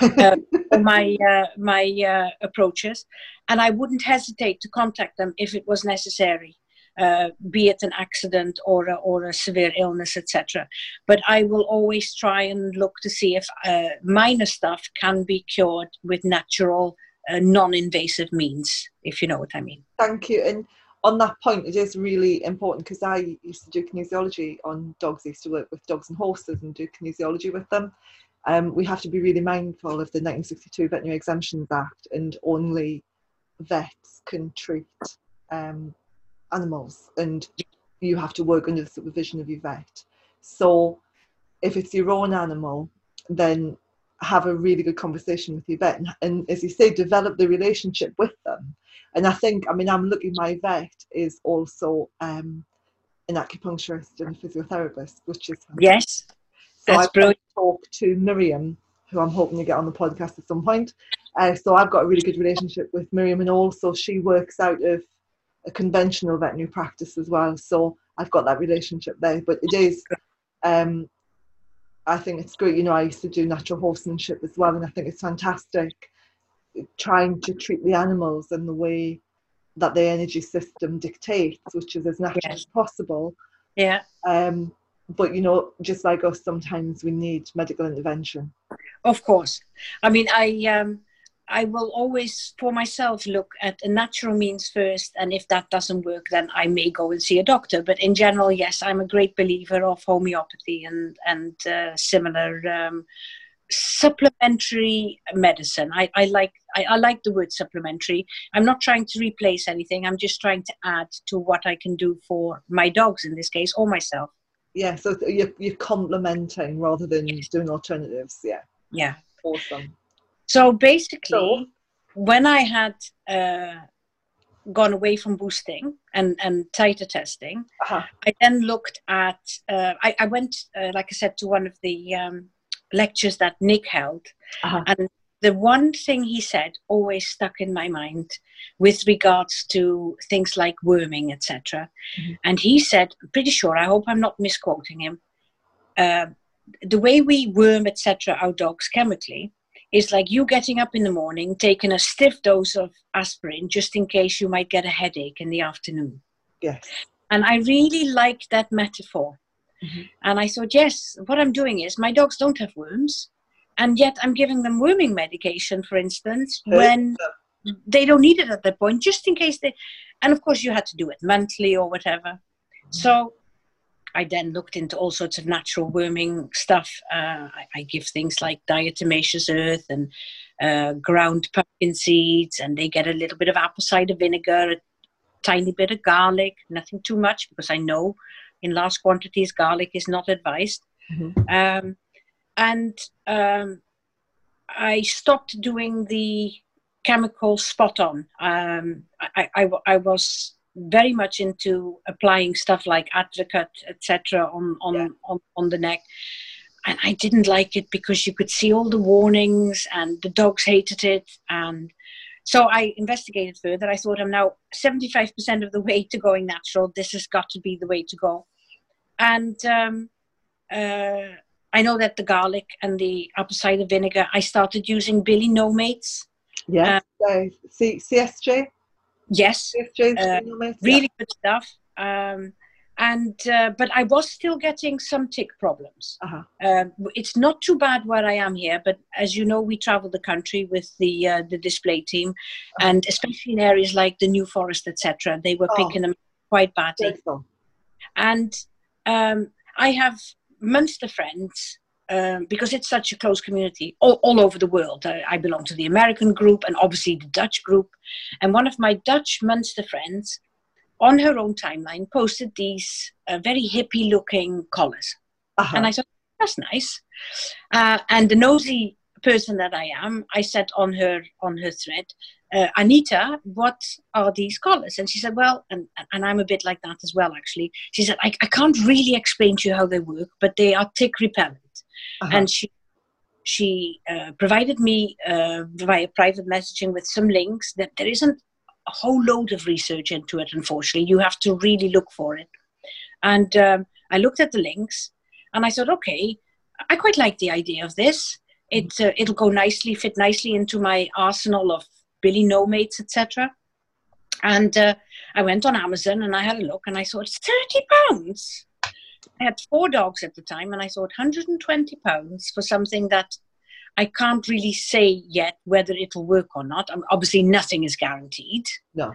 uh, my uh, my uh, approaches, and I wouldn't hesitate to contact them if it was necessary, uh, be it an accident or a, or a severe illness, etc. But I will always try and look to see if uh, minor stuff can be cured with natural, uh, non-invasive means, if you know what I mean. Thank you. And on that point, it is really important because I used to do kinesiology on dogs. I used to work with dogs and horses and do kinesiology with them um, we have to be really mindful of the 1962 Veterinary Exemptions Act, and only vets can treat um, animals, and you have to work under the supervision of your vet. So, if it's your own animal, then have a really good conversation with your vet, and, and as you say, develop the relationship with them. And I think, I mean, I'm looking. My vet is also um, an acupuncturist and a physiotherapist, which is yes so That's I've brilliant. talked to Miriam, who I'm hoping to get on the podcast at some point. Uh, so I've got a really good relationship with Miriam, and also she works out of a conventional veterinary practice as well. So I've got that relationship there. But it is, um, I think it's great. You know, I used to do natural horsemanship as well, and I think it's fantastic trying to treat the animals in the way that the energy system dictates, which is as natural yes. as possible. Yeah. Um, but you know just like us sometimes we need medical intervention of course i mean i um I will always, for myself, look at a natural means first, and if that doesn't work, then I may go and see a doctor. But in general, yes, I'm a great believer of homeopathy and and uh, similar um, supplementary medicine. I, I like I, I, like the word supplementary. I'm not trying to replace anything. I'm just trying to add to what I can do for my dogs in this case or myself. Yeah, so you're, you're complementing rather than doing alternatives. Yeah. Yeah. Awesome. So basically, so, when I had uh, gone away from boosting and, and titer testing, uh-huh. I then looked at, uh, I, I, went, uh, like I said, to one of the um, lectures that Nick held. Uh-huh. And the one thing he said always stuck in my mind with regards to things like worming, etc. Mm-hmm. And he said, I'm pretty sure, I hope I'm not misquoting him, uh, the way we worm, etc., our dogs chemically is like you getting up in the morning, taking a stiff dose of aspirin just in case you might get a headache in the afternoon. Yes. And I really liked that metaphor Mm-hmm. And I thought, yes, what I'm doing is my dogs don't have worms, and yet I'm giving them worming medication, for instance, when they don't need it at that point, just in case they. And of course, you had to do it monthly or whatever. So I then looked into all sorts of natural worming stuff. Uh, I, I, give things like diatomaceous earth and uh, ground pumpkin seeds, and they get a little bit of apple cider vinegar, a tiny bit of garlic, nothing too much because I know in large quantities, garlic is not advised. Mm-hmm. Um, and um, I stopped doing the chemical spot on. Um, I, I, I, was very much into applying stuff like Attricot, etc., on, on, yeah. on, on the neck. And I didn't like it because you could see all the warnings and the dogs hated it. And so I investigated further. I thought I'm now 75% of the way to going natural. This has got to be the way to go and um, uh, I know that the garlic and the apple cider vinegar. I started using Billy No Mates. Yeah, uh, C- CSJ. Yes, CSJ, uh, really yeah. good stuff. Um, and uh, but I was still getting some tick problems. Uh-huh. Uh, it's not too bad where I am here, but as you know, we travel the country with the uh, the display team, uh-huh. and especially in areas like the New Forest, etc., they were oh. picking them quite badly. And um, I have Munster friends um, because it's such a close community all, all over the world. I, I, belong to the American group and obviously the Dutch group. And one of my Dutch Munster friends, on her own timeline, posted these uh, very hippie looking collars. Uh-huh. And I thought, that's nice. Uh, and the nosy person that I am, I said on her on her thread, uh, Anita, what are these collars? And she said, well, and, and I'm a bit like that as well, actually. She said, I, I can't really explain to you how they work, but they are tick repellent. Uh-huh. And she she uh, provided me uh, via private messaging with some links that there isn't a whole load of research into it, unfortunately. You have to really look for it. And um, I looked at the links and I thought, okay, I quite like the idea of this. It, uh, it'll go nicely, fit nicely into my arsenal of Billy No Mates, etc. And uh, I went on Amazon and I had a look and I saw it's 30 pounds. I had four dogs at the time and I thought 120 pounds for something that I can't really say yet whether it'll work or not. Um, obviously, nothing is guaranteed. No.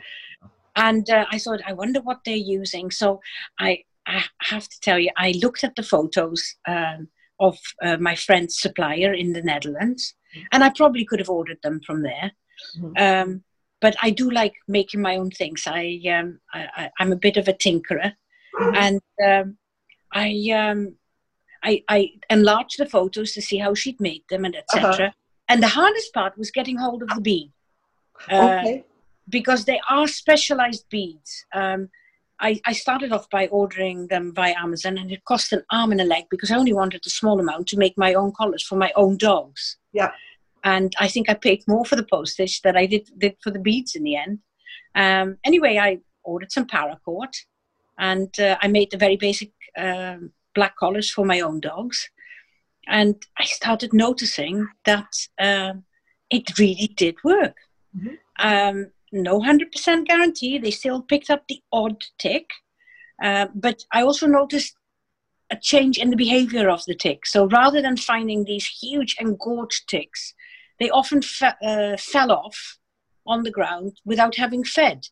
And uh, I thought, I wonder what they're using. So I, I have to tell you, I looked at the photos um, of uh, my friend's supplier in the Netherlands, mm. and I probably could have ordered them from there. Mm-hmm. Um, but I do like making my own things. I, um, I, am a bit of a tinkerer, mm-hmm. and um, I, um, I, I enlarged the photos to see how she'd made them and etc. Uh-huh. And the hardest part was getting hold of the bead, uh, okay. because they are specialized beads. Um, I, I started off by ordering them via Amazon, and it cost an arm and a leg because I only wanted a small amount to make my own collars for my own dogs. Yeah and I think I paid more for the postage than I did, did for the beads in the end. Um, anyway, I ordered some paracord, and uh, I made the very basic um, black collars for my own dogs. And I started noticing that uh, it really did work. Mm-hmm. Um, no 100% guarantee. They still picked up the odd tick. Uh, but I also noticed a change in the behavior of the tick. So rather than finding these huge engorged ticks they often fe- uh, fell off on the ground without having fed.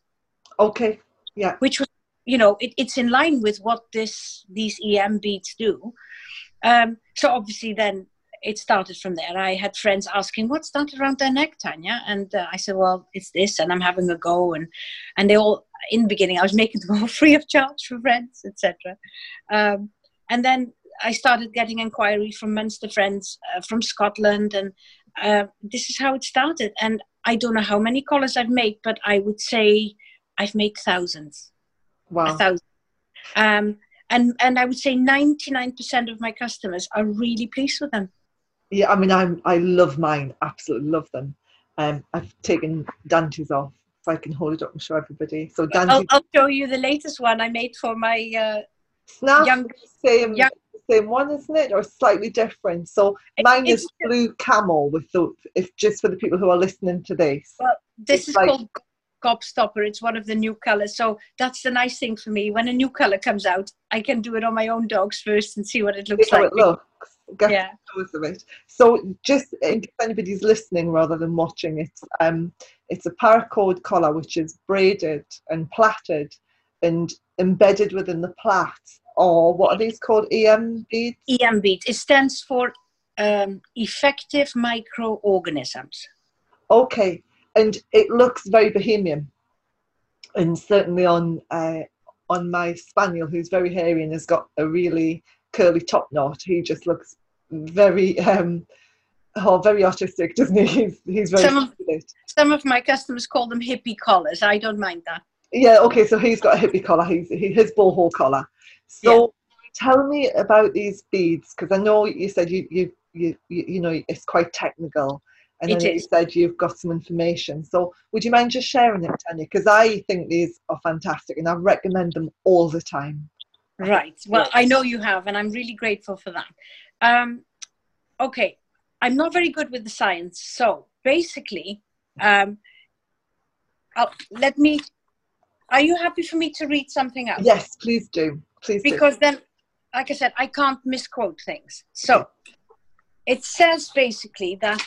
Okay. Yeah. Which was, you know, it, it's in line with what this these EM beads do. Um, so obviously, then it started from there. I had friends asking, "What's that around their neck, Tanya?" And uh, I said, "Well, it's this," and I'm having a go. And and they all, in the beginning, I was making them all free of charge for friends, etc. Um, and then I started getting inquiries from Munster friends uh, from Scotland, and uh, this is how it started. And I don't know how many collars I've made, but I would say I've made thousands. Wow. A thousand. Um, and and I would say 99% of my customers are really pleased with them. Yeah, I mean, I'm I love mine, absolutely love them. Um, I've taken Dante's off so I can hold it up and show everybody. So Dante, I'll, I'll show you the latest one I made for my uh, Snap, young, same young, same one, isn't it, or slightly different? So mine is blue camel with the if just for the people who are listening to this. Well, this it's is like, called Gobstopper. It's one of the new colors. So that's the nice thing for me. When a new color comes out, I can do it on my own dogs first and see what it looks like. it looks. Get yeah. So just if anybody's listening rather than watching, it's um it's a paracord collar which is braided and plaited and embedded within the plait. Or what are these called? EM beads? EM beads. It stands for um, effective microorganisms. Okay and it looks very bohemian and certainly on uh, on my spaniel who's very hairy and has got a really curly top knot he just looks very um oh very artistic doesn't he he's, he's very some of, some of my customers call them hippie collars i don't mind that yeah okay so he's got a hippie collar he's he, his boho collar so yeah. tell me about these beads because i know you said you you you you know it's quite technical and then you said you've got some information. So would you mind just sharing it, Tanya? Because I think these are fantastic and I recommend them all the time. Right. Well, yes. I know you have, and I'm really grateful for that. Um, okay. I'm not very good with the science. So basically, um, I'll, let me. Are you happy for me to read something out? Yes, please do. Please because do. then, like I said, I can't misquote things. So it says basically that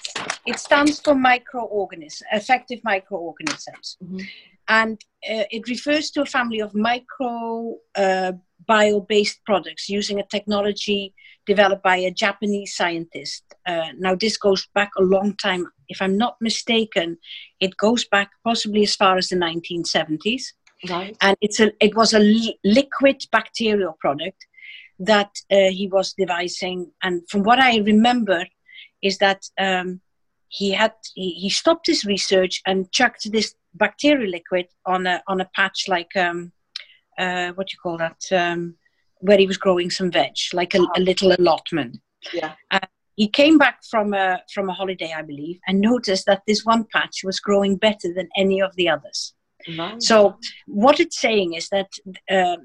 it stands for microorganisms, effective microorganisms. Mm-hmm. And uh, it refers to a family of micro uh, bio based products using a technology developed by a Japanese scientist. Uh, now, this goes back a long time. If I'm not mistaken, it goes back possibly as far as the 1970s. Right. And it's a, it was a li- liquid bacterial product that uh, he was devising. And from what I remember, is that um, he had he, he, stopped his research and chucked this bacterial liquid on a on a patch like um, uh, what do you call that um, where he was growing some veg, like a, a little allotment. Yeah. Uh, he came back from a from a holiday, I believe, and noticed that this one patch was growing better than any of the others. So what it's saying is that uh,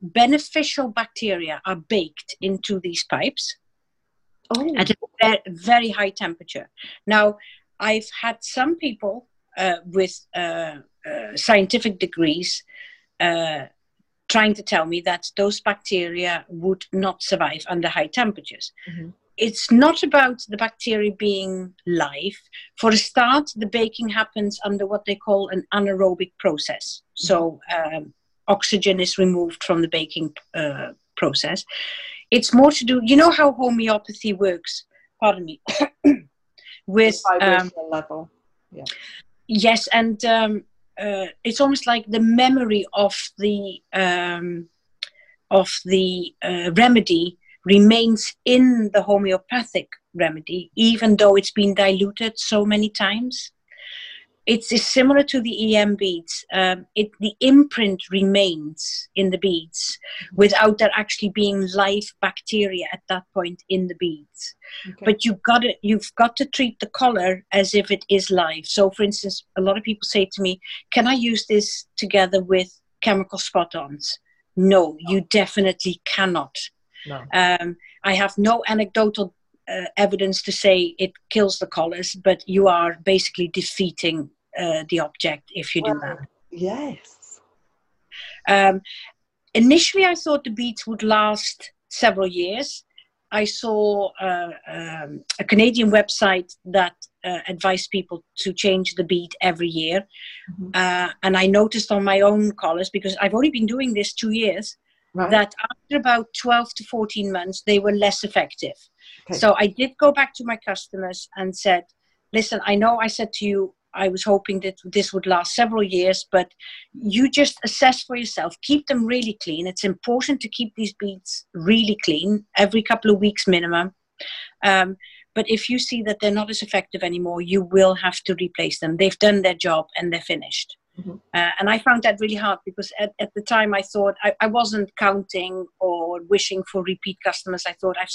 beneficial bacteria are baked into these pipes oh. at a very, very, high temperature. Now, I've had some people uh, with uh, uh, scientific degrees uh, trying to tell me that those bacteria would not survive under high temperatures. Mm-hmm. It's not about the bacteria being live. For a start, the baking happens under what they call an anaerobic process. So, um, oxygen is removed from the baking uh, process. It's more to do, you know how homeopathy works, pardon me, with um, level. Yeah. Yes, and um, uh, it's almost like the memory of the um, of the uh, remedy remains in the homeopathic remedy, even though it's been diluted so many times it's, similar to the EM beads. Um, it, the imprint remains in the beads without there actually being live bacteria at that point in the beads. Okay. But you've got to, you've got to treat the color as if it is live. So, for instance, a lot of people say to me, "Can I use this together with chemical spot-ons?" No, you definitely cannot. No. Um, I have no anecdotal uh, evidence to say it kills the collars, but you are basically defeating uh, the object if you well, do that. Yes. Um, initially, I thought the beads would last several years. I saw uh, um, a Canadian website that uh, advised people to change the bead every year. Mm-hmm. Uh, and I noticed on my own collars, because I've only been doing this two years, right. that after about 12 to 14 months, they were less effective. Okay. So I did go back to my customers and said, listen, I know I said to you, I was hoping that this would last several years, but you just assess for yourself. Keep them really clean. It's important to keep these beads really clean every couple of weeks minimum. Um, but if you see that they're not as effective anymore, you will have to replace them. They've done their job and they're finished. Mm-hmm. Uh, and I found that really hard because at, at the time I thought I, I, wasn't counting or wishing for repeat customers. I thought, I've,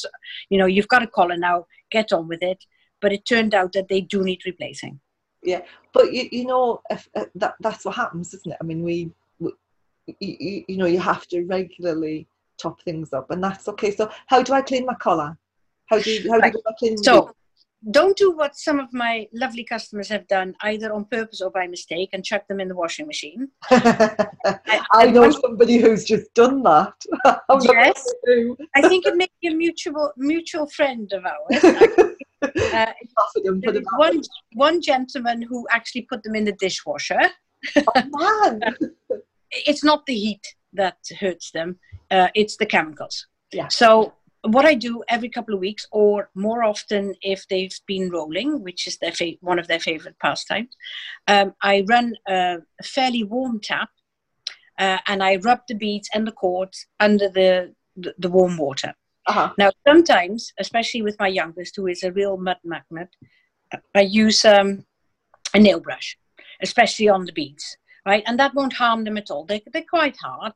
you know, you've got a collar now, get on with it. But it turned out that they do need replacing yeah but you, you know if, uh, that that's what happens isn't it i mean we, we you, you know you have to regularly top things up and that's okay so how do i clean my collar how do you how do I clean so don't do what some of my lovely customers have done either on purpose or by mistake and chuck them in the washing machine I, I know somebody who's just done that yes i think it may be a mutual mutual friend of ours Uh, one, one gentleman who actually put them in the dishwasher. Oh, man. it's not the heat that hurts them, uh, it's the chemicals. Yeah. So, what I do every couple of weeks, or more often if they've been rolling, which is their fa- one of their favorite pastimes, um, I run a fairly warm tap uh, and I rub the beads and the cords under the, the, the warm water. Uh-huh. Now, sometimes, especially with my youngest, who is a real mud magnet, I use um, a nail brush, especially on the beads, right? And that won't harm them at all. They, they're quite hard.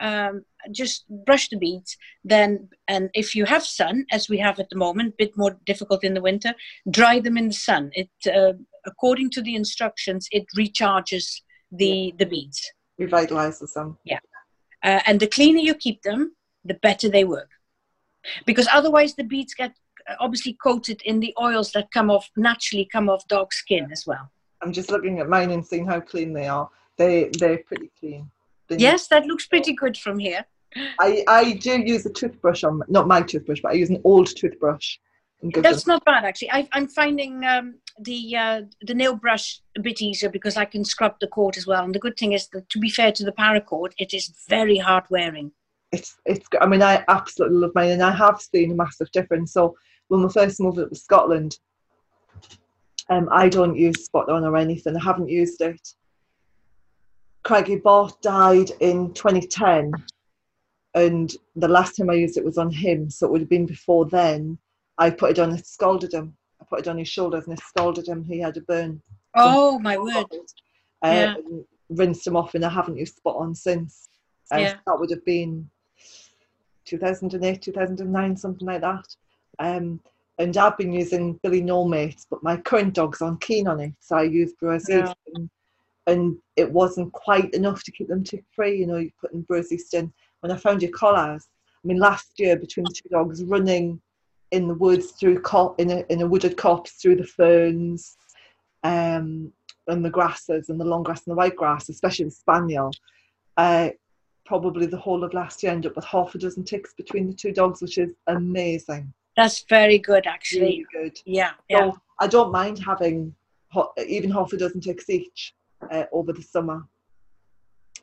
Um, just brush the beads. Then, and if you have sun, as we have at the moment, a bit more difficult in the winter, dry them in the sun. It, uh, according to the instructions, it recharges the the beads. Revitalizes them. Yeah. Uh, and the cleaner you keep them, the better they work because otherwise the beads get uh, obviously coated in the oils that come off naturally come off dog skin as well. I'm just looking at mine and seeing how clean they are. They they're pretty clean. yes, that looks pretty good from here. I, I do use a toothbrush on not my toothbrush, but I use an old toothbrush. That's not bad actually. I, am finding um, the uh, the nail brush a bit easier because I can scrub the cord as well. And the good thing is that, to be fair to the paracord, it is very hard wearing it's it's I mean I absolutely love mine and I have seen a massive difference. So when we first moved up to Scotland, um, I don't use spot on or anything. I haven't used it. Craigie Bott died in 2010, and the last time I used it was on him, so it would have been before then. I put it on, it scalded him. I put it on his shoulders and it scalded him. He had a burn. Oh my word! Uh, yeah. Rinsed him off, and I haven't used spot on since. Uh, yeah. That would have been 2008, 2009, something like that. Um, and I've been using Billy No Mates, but my current dog's on keen on it, so I use Brose yeah. and, and it wasn't quite enough to keep them tick free. You know, you put in Brose in. When I found your collars, I mean, last year between the two dogs running in the woods through cop in a in a wooded copse through the ferns, um, and the grasses and the long grass and the white grass, especially the spaniel. Uh, probably the whole of last year, ended up with half a dozen ticks between the two dogs, which is amazing. That's very good, actually. Really good. Yeah, yeah. So I don't mind having even half a dozen ticks each uh, over the summer.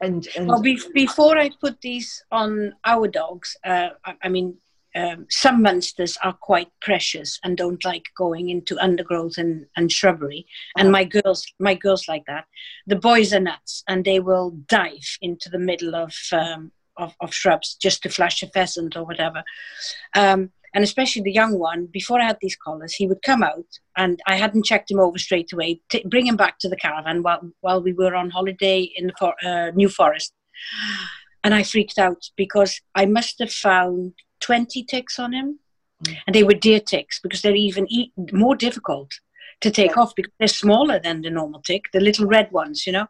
And, and well, be- before I put these on our dogs, uh, I, I mean, um, some Munsters are quite precious and don't like going into undergrowth and, and shrubbery. And my girls, my girls like that. The boys are nuts, and they will dive into the middle of um, of, of, shrubs just to flash a pheasant or whatever. Um, and especially the young one, before I had these collars, he would come out, and I hadn't checked him over straight away. T- bring him back to the caravan while while we were on holiday in the for- uh, New Forest. And I freaked out because I must have found 20 ticks on him. Mm. And they were deer ticks because they're even e- more difficult to take yeah. off because they're smaller than the normal tick, the little red ones, you know.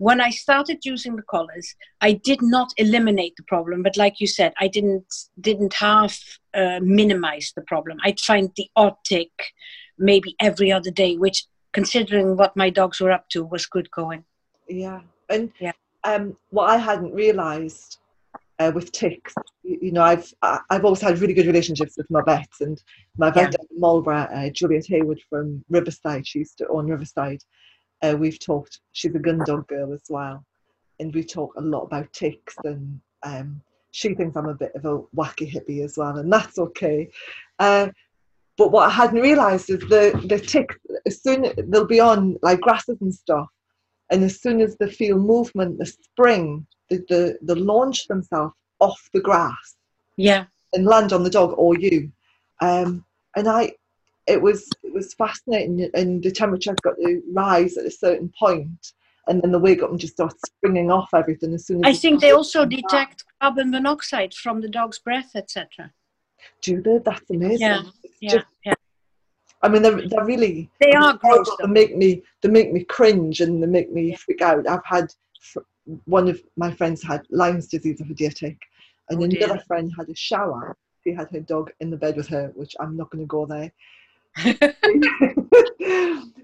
When I started using the collars, I did not eliminate the problem, but like you said, I didn't didn't half uh, minimize the problem. I'd find the odd tick maybe every other day, which, considering what my dogs were up to, was good going. Yeah, and yeah. Um, what I hadn't realised uh, with ticks. You, you, know, I've I've always had really good relationships with my vets, and my vet yeah. Marlborough, uh, Juliet Haywood from Riverside, she used to own Riverside. Uh, we've talked. She's a gun dog girl as well, and we talk a lot about ticks. And um, she thinks I'm a bit of a wacky hippie as well, and that's okay. Uh, but what I hadn't realised is the the ticks. As soon they'll be on like grasses and stuff, and as soon as they feel movement, the spring, the, the, the launch themselves off the grass. Yeah. And land on the dog or you. Um, and I, it was it was fascinating, and the temperature's got to rise at a certain point, and then the wake up and just start springing off everything as soon as. I think they also detect carbon monoxide from the dog's breath, etc. Do they? That's amazing. Yeah, yeah, just, yeah. I mean, they're, they're really they are gross. They make me they make me cringe and they make me freak out. I've had one of my friends had Lyme's disease of a deer tick, and oh, another friend had a shower. She had her dog in the bed with her, which I'm not going to go there.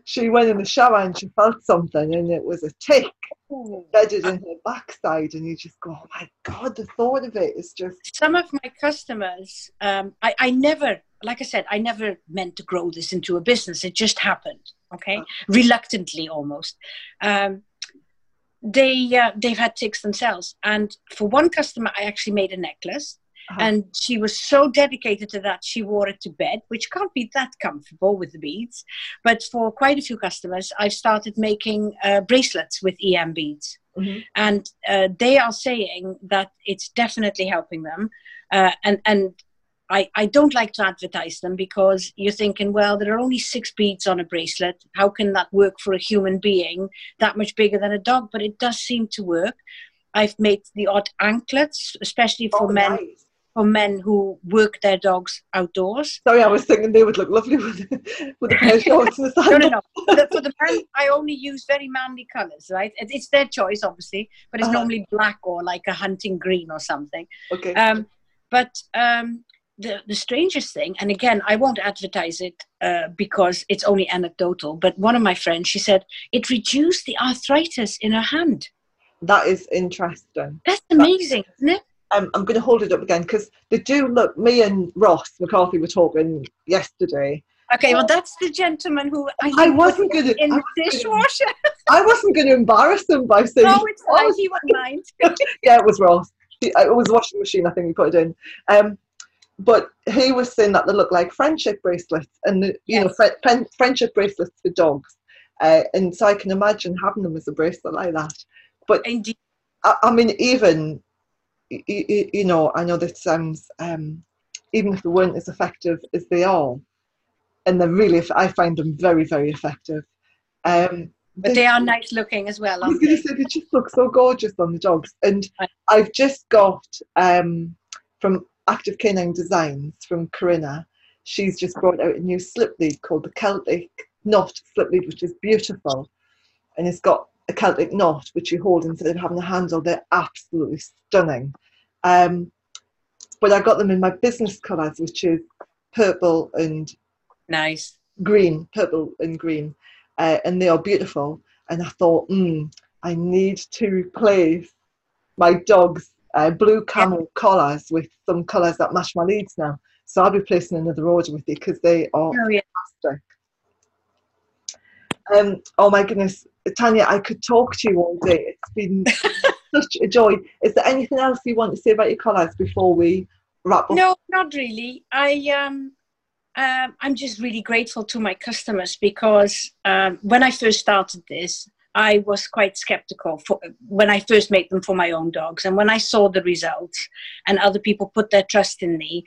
she went in the shower and she felt something, and it was a tick embedded in her backside, and you just go, "Oh my god!" The thought of it is just. Some of my customers, um, I, I never like I said, I never meant to grow this into a business. It just happened, okay, reluctantly almost. Um, they uh, they've had ticks themselves, and for one customer, I actually made a necklace, uh-huh. and she was so dedicated to that she wore it to bed, which can't be that comfortable with the beads. But for quite a few customers, I've started making uh, bracelets with EM beads. Mm-hmm. And uh, they are saying that it's definitely helping them. Uh, and and I, I don't like to advertise them because you're thinking, well, there are only six beads on a bracelet. How can that work for a human being that much bigger than a dog? But it does seem to work. I've made the odd anklets, especially for oh, men. Nice. For men who work their dogs outdoors. Sorry, I was thinking they would look lovely with, with a pair of shorts and the side. No, no, no. For the men, I only use very manly colours, right? It's their choice, obviously, but it's uh-huh. normally black or like a hunting green or something. Okay. Um, but um, the, the strangest thing, and again, I won't advertise it uh, because it's only anecdotal, but one of my friends, she said it reduced the arthritis in her hand. That is interesting. That's amazing, That's, isn't it? Um, I'm going to hold it up again because they do look. Me and Ross McCarthy were talking yesterday. Okay, well, that's the gentleman who I, I wasn't going to in the dishwasher. I wasn't going to embarrass him by saying. No, it's fine. He wouldn't mind. yeah, it was Ross. It was a washing machine. I think he put it in. Um, but he was saying that they look like friendship bracelets and you yes. know fr- friendship bracelets for dogs uh, and so i can imagine having them as a bracelet like that but Indeed. I, I mean even you, you, know i know that sounds um, even if they weren't as effective as they are and they're really i find them very very effective um, but they are nice looking as well. I was going to say they just look so gorgeous on the dogs, and I've just got um, from Active Canine Designs from Corinna, she's just brought out a new slip lead called the Celtic Knot slip lead, which is beautiful. And it's got a Celtic knot, which you hold instead of having a handle. They're absolutely stunning. Um, but I got them in my business colours, which is purple and nice green, purple and green, uh, and they are beautiful. And I thought, mm, I need to replace my dog's uh, blue camel yeah. collars with some colours that match my leads now. So I'll be placing another order with you because they are oh, yeah. fantastic. Um, oh my goodness, Tanya, I could talk to you all day. It's been such a joy. Is there anything else you want to say about your collars before we wrap up? No, not really. I um, um, I'm just really grateful to my customers because um, when I first started this, I was quite skeptical for, when I first made them for my own dogs. And when I saw the results and other people put their trust in me,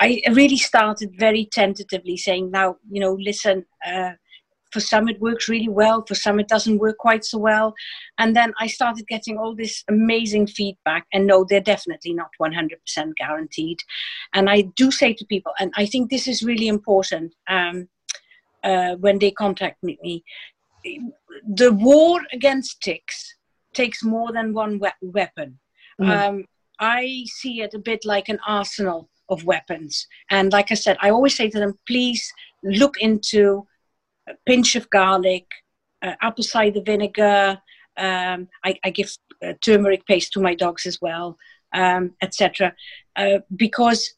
I really started very tentatively saying, now, you know, listen, uh, for some it works really well, for some it doesn't work quite so well. And then I started getting all this amazing feedback. And no, they're definitely not 100% guaranteed. And I do say to people, and I think this is really important. Um, uh, when they contact me, the war against ticks takes more than one we- weapon. Mm. Um, I see it a bit like an arsenal of weapons. And like I said, I always say to them, please look into a pinch of garlic, uh, apple cider vinegar. Um, I, I, give uh, turmeric paste to my dogs as well. um, etc. Uh, because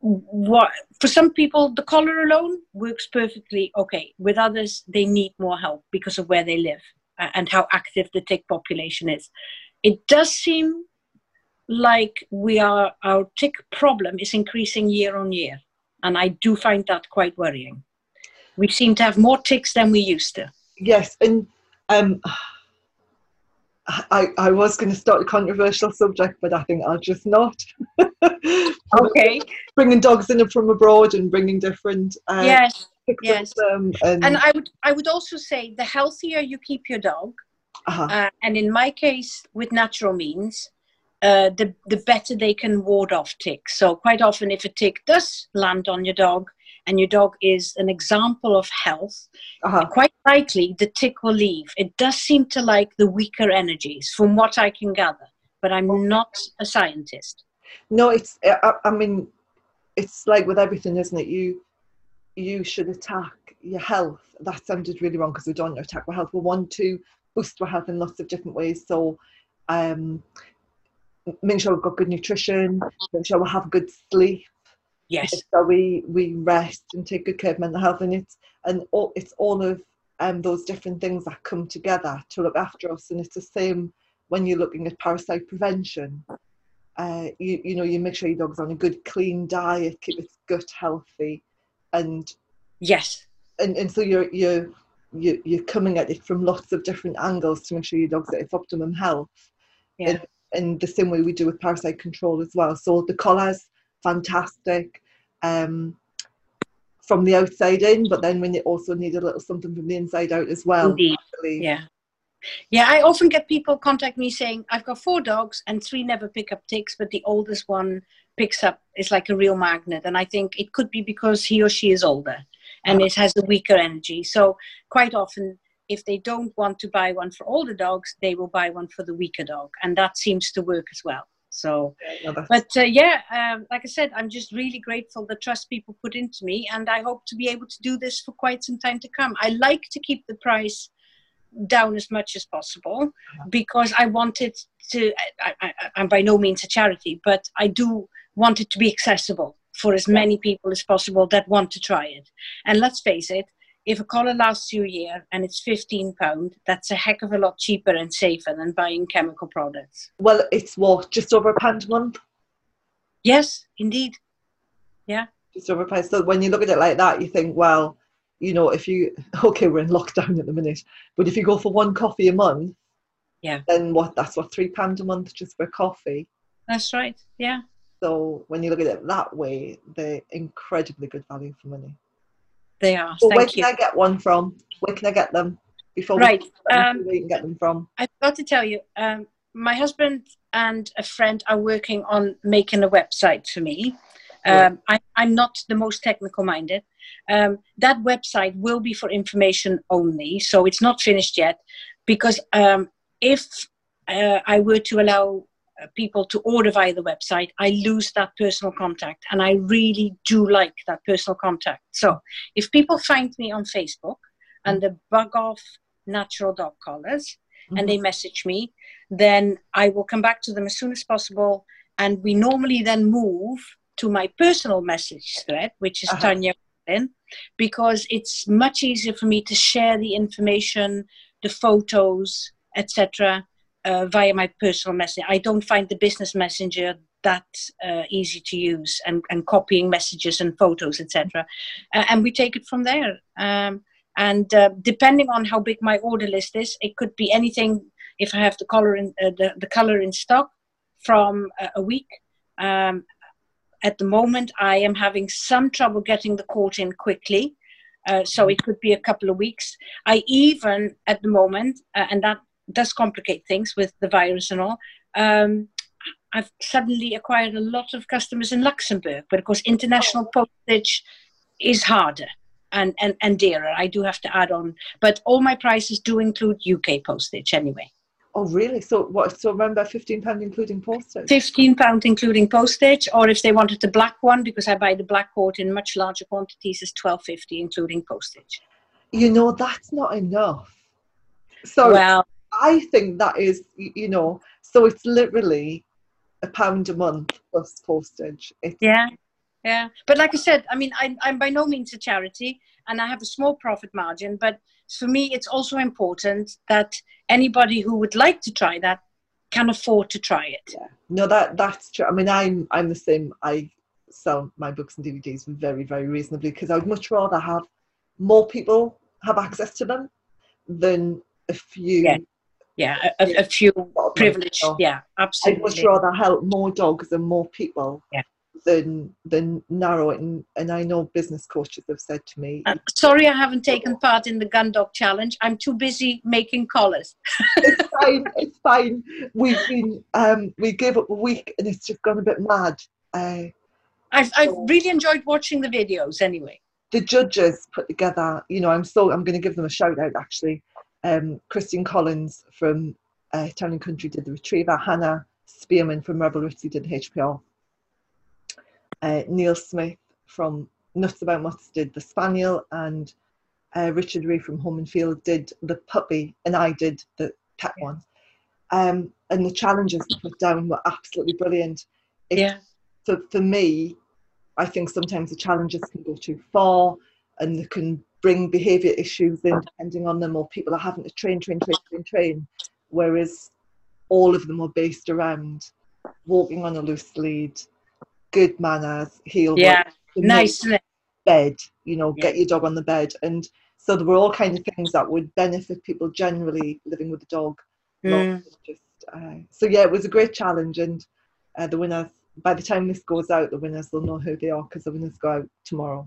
what for some people the collar alone works perfectly okay. With others, they need more help because of where they live and how active the tick population is. It does seem like we are our tick problem is increasing year on year, and I do find that quite worrying. We seem to have more ticks than we used to. Yes, and um, I, I was going to start a controversial subject, but I think I'll just not. okay. bringing dogs in from abroad and bringing different. Uh, yes. Yes. And, and, I would I would also say the healthier you keep your dog, uh-huh. uh, and in my case with natural means, uh, the the better they can ward off ticks. So quite often, if a tick does land on your dog, and your dog is an example of health, uh-huh. quite likely the tick will leave. It does seem to like the weaker energies, from what I can gather, but I'm not a scientist. No, it's, I, I mean, it's like with everything, isn't it? You, you should attack your health. That sounded really wrong because we don't attack our health. We want to boost our health in lots of different ways. So, um, make sure we've got good nutrition, make sure we have good sleep, Yes. So we we rest and take good care of mental health, and it's and all, it's all of um, those different things that come together to look after us. And it's the same when you're looking at parasite prevention. Uh, you you know you make sure your dog's on a good clean diet, keep its gut healthy, and yes, and and so you're you're you, you're coming at it from lots of different angles to make sure your dog's at its optimum health. Yeah. In, in the same way we do with parasite control as well. So the collars fantastic um, from the outside in, but then when you also need a little something from the inside out as well. Indeed. Yeah. Yeah, I often get people contact me saying, I've got four dogs and three never pick up ticks, but the oldest one picks up, is like a real magnet. And I think it could be because he or she is older and it has a weaker energy. So quite often, if they don't want to buy one for older dogs, they will buy one for the weaker dog. And that seems to work as well. So, but uh, yeah, um, like I said, I'm just really grateful the trust people put into me, and I hope to be able to do this for quite some time to come. I like to keep the price down as much as possible because I want it to. I, am by no means a charity, but I do want it to be accessible for as many people as possible that want to try it. And let's face it, if a collar lasts you a year and it's 15 pound that's a heck of a lot cheaper and safer than buying chemical products. Well it's what just over a pound a month? Yes indeed. Yeah. Just over a pound. So when you look at it like that you think well you know if you okay we're in lockdown at the minute but if you go for one coffee a month yeah. then what that's what three pound a month just for coffee? That's right. Yeah. So when you look at it that way they're incredibly good value for money they are. Well, where can you. I get one from? Where can I get them? Before right. Um, where you can get them from. I've got to tell you. Um, my husband and a friend are working on making a website for me. Um, I, am not the most technical minded. Um, that website will be for information only, so it's not finished yet. Because um, if uh, I were to allow people to order via the website, I lose that personal contact. And I really do like that personal contact. So if people find me on Facebook and the bug off natural dog collars mm-hmm. and they message me, then I will come back to them as soon as possible. And we normally then move to my personal message thread, which is uh-huh. Tanya because it's much easier for me to share the information, the photos, etc uh, via my personal message. I don't find the business messenger that uh, easy to use and, and copying messages and photos, etc. Uh, and we take it from there. Um, and uh, depending on how big my order list is, it could be anything. If I have the color in uh, the, the color in stock from a week. Um, at the moment, I am having some trouble getting the quote in quickly. Uh, so it could be a couple of weeks. I even, at the moment, uh, and that does complicate things with the virus and all. Um, I've suddenly acquired a lot of customers in Luxembourg, but of course, international oh. postage is harder and, and, and dearer. I do have to add on, but all my prices do include UK postage anyway. Oh, really? So what? So remember, fifteen pound including postage. Fifteen pound including postage, or if they wanted the black one, because I buy the black coat in much larger quantities, is twelve fifty including postage. You know, that's not enough. So well, I think that is, you know, so it's literally a pound a month plus postage. It's, yeah, yeah. But like I said, I mean, I, I'm by no means a charity, and I have a small profit margin. But for me, it's also important that anybody who would like to try that can afford to try it. Yeah. No, that that's true. I mean, I'm I'm the same. I sell my books and DVDs very very reasonably because I would much rather have more people have access to them than a few. Yeah, yeah, a, a few privileged. Yeah, absolutely. I'd much rather help more dogs and more people. Yeah. Than than narrow it, and, and I know business coaches have said to me. Uh, sorry, I haven't taken part in the gun dog challenge. I'm too busy making collars. it's fine. It's fine. We've been um, we gave up a week, and it's just gone a bit mad. Uh, I've I've really enjoyed watching the videos. Anyway, the judges put together. You know, I'm so I'm going to give them a shout out actually um, Christian Collins from uh, Town and Country did the Retriever, Hannah Spearman from Rebel Ritzy did HPR, uh, Neil Smith from Nuts About Mutts did the Spaniel, and uh, Richard Ree from Home and Field did the puppy, and I did the pet one. Um, and the challenges put down were absolutely brilliant. It, yeah. For, for me, I think sometimes the challenges can go too far and they can bring behaviour issues in depending on them, or people are having to train, train, train, train, train. Whereas all of them are based around walking on a loose lead, good manners, heel yeah, nice bed. You know, yeah. get your dog on the bed, and so there were all kinds of things that would benefit people generally living with a dog. Mm. Just uh, so yeah, it was a great challenge, and uh, the winners. By the time this goes out, the winners will know who they are because the winners go out tomorrow.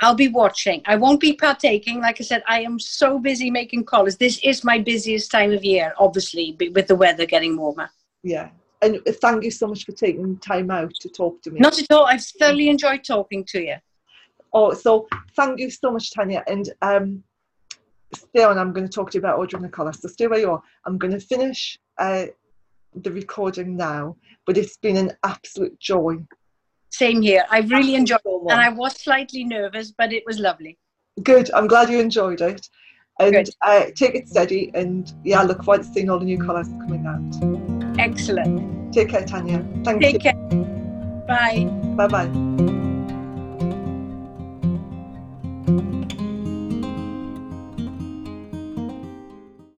I'll be watching. I won't be partaking. Like I said, I am so busy making collars. This is my busiest time of year, obviously, with the weather getting warmer. Yeah. And thank you so much for taking time out to talk to me. Not at all. I've thoroughly enjoyed talking to you. Oh, so thank you so much, Tanya. And um, stay on. I'm going to talk to you about ordering the collar. So stay where you are. I'm going to finish uh, the recording now, but it's been an absolute joy same here. I really enjoyed it. And I was slightly nervous, but it was lovely. Good. I'm glad you enjoyed it. And uh, take it steady. And yeah, I look forward to seeing all the new colours coming out. Excellent. Take care, Tanya. Thank take you. Take care. Bye. Bye bye.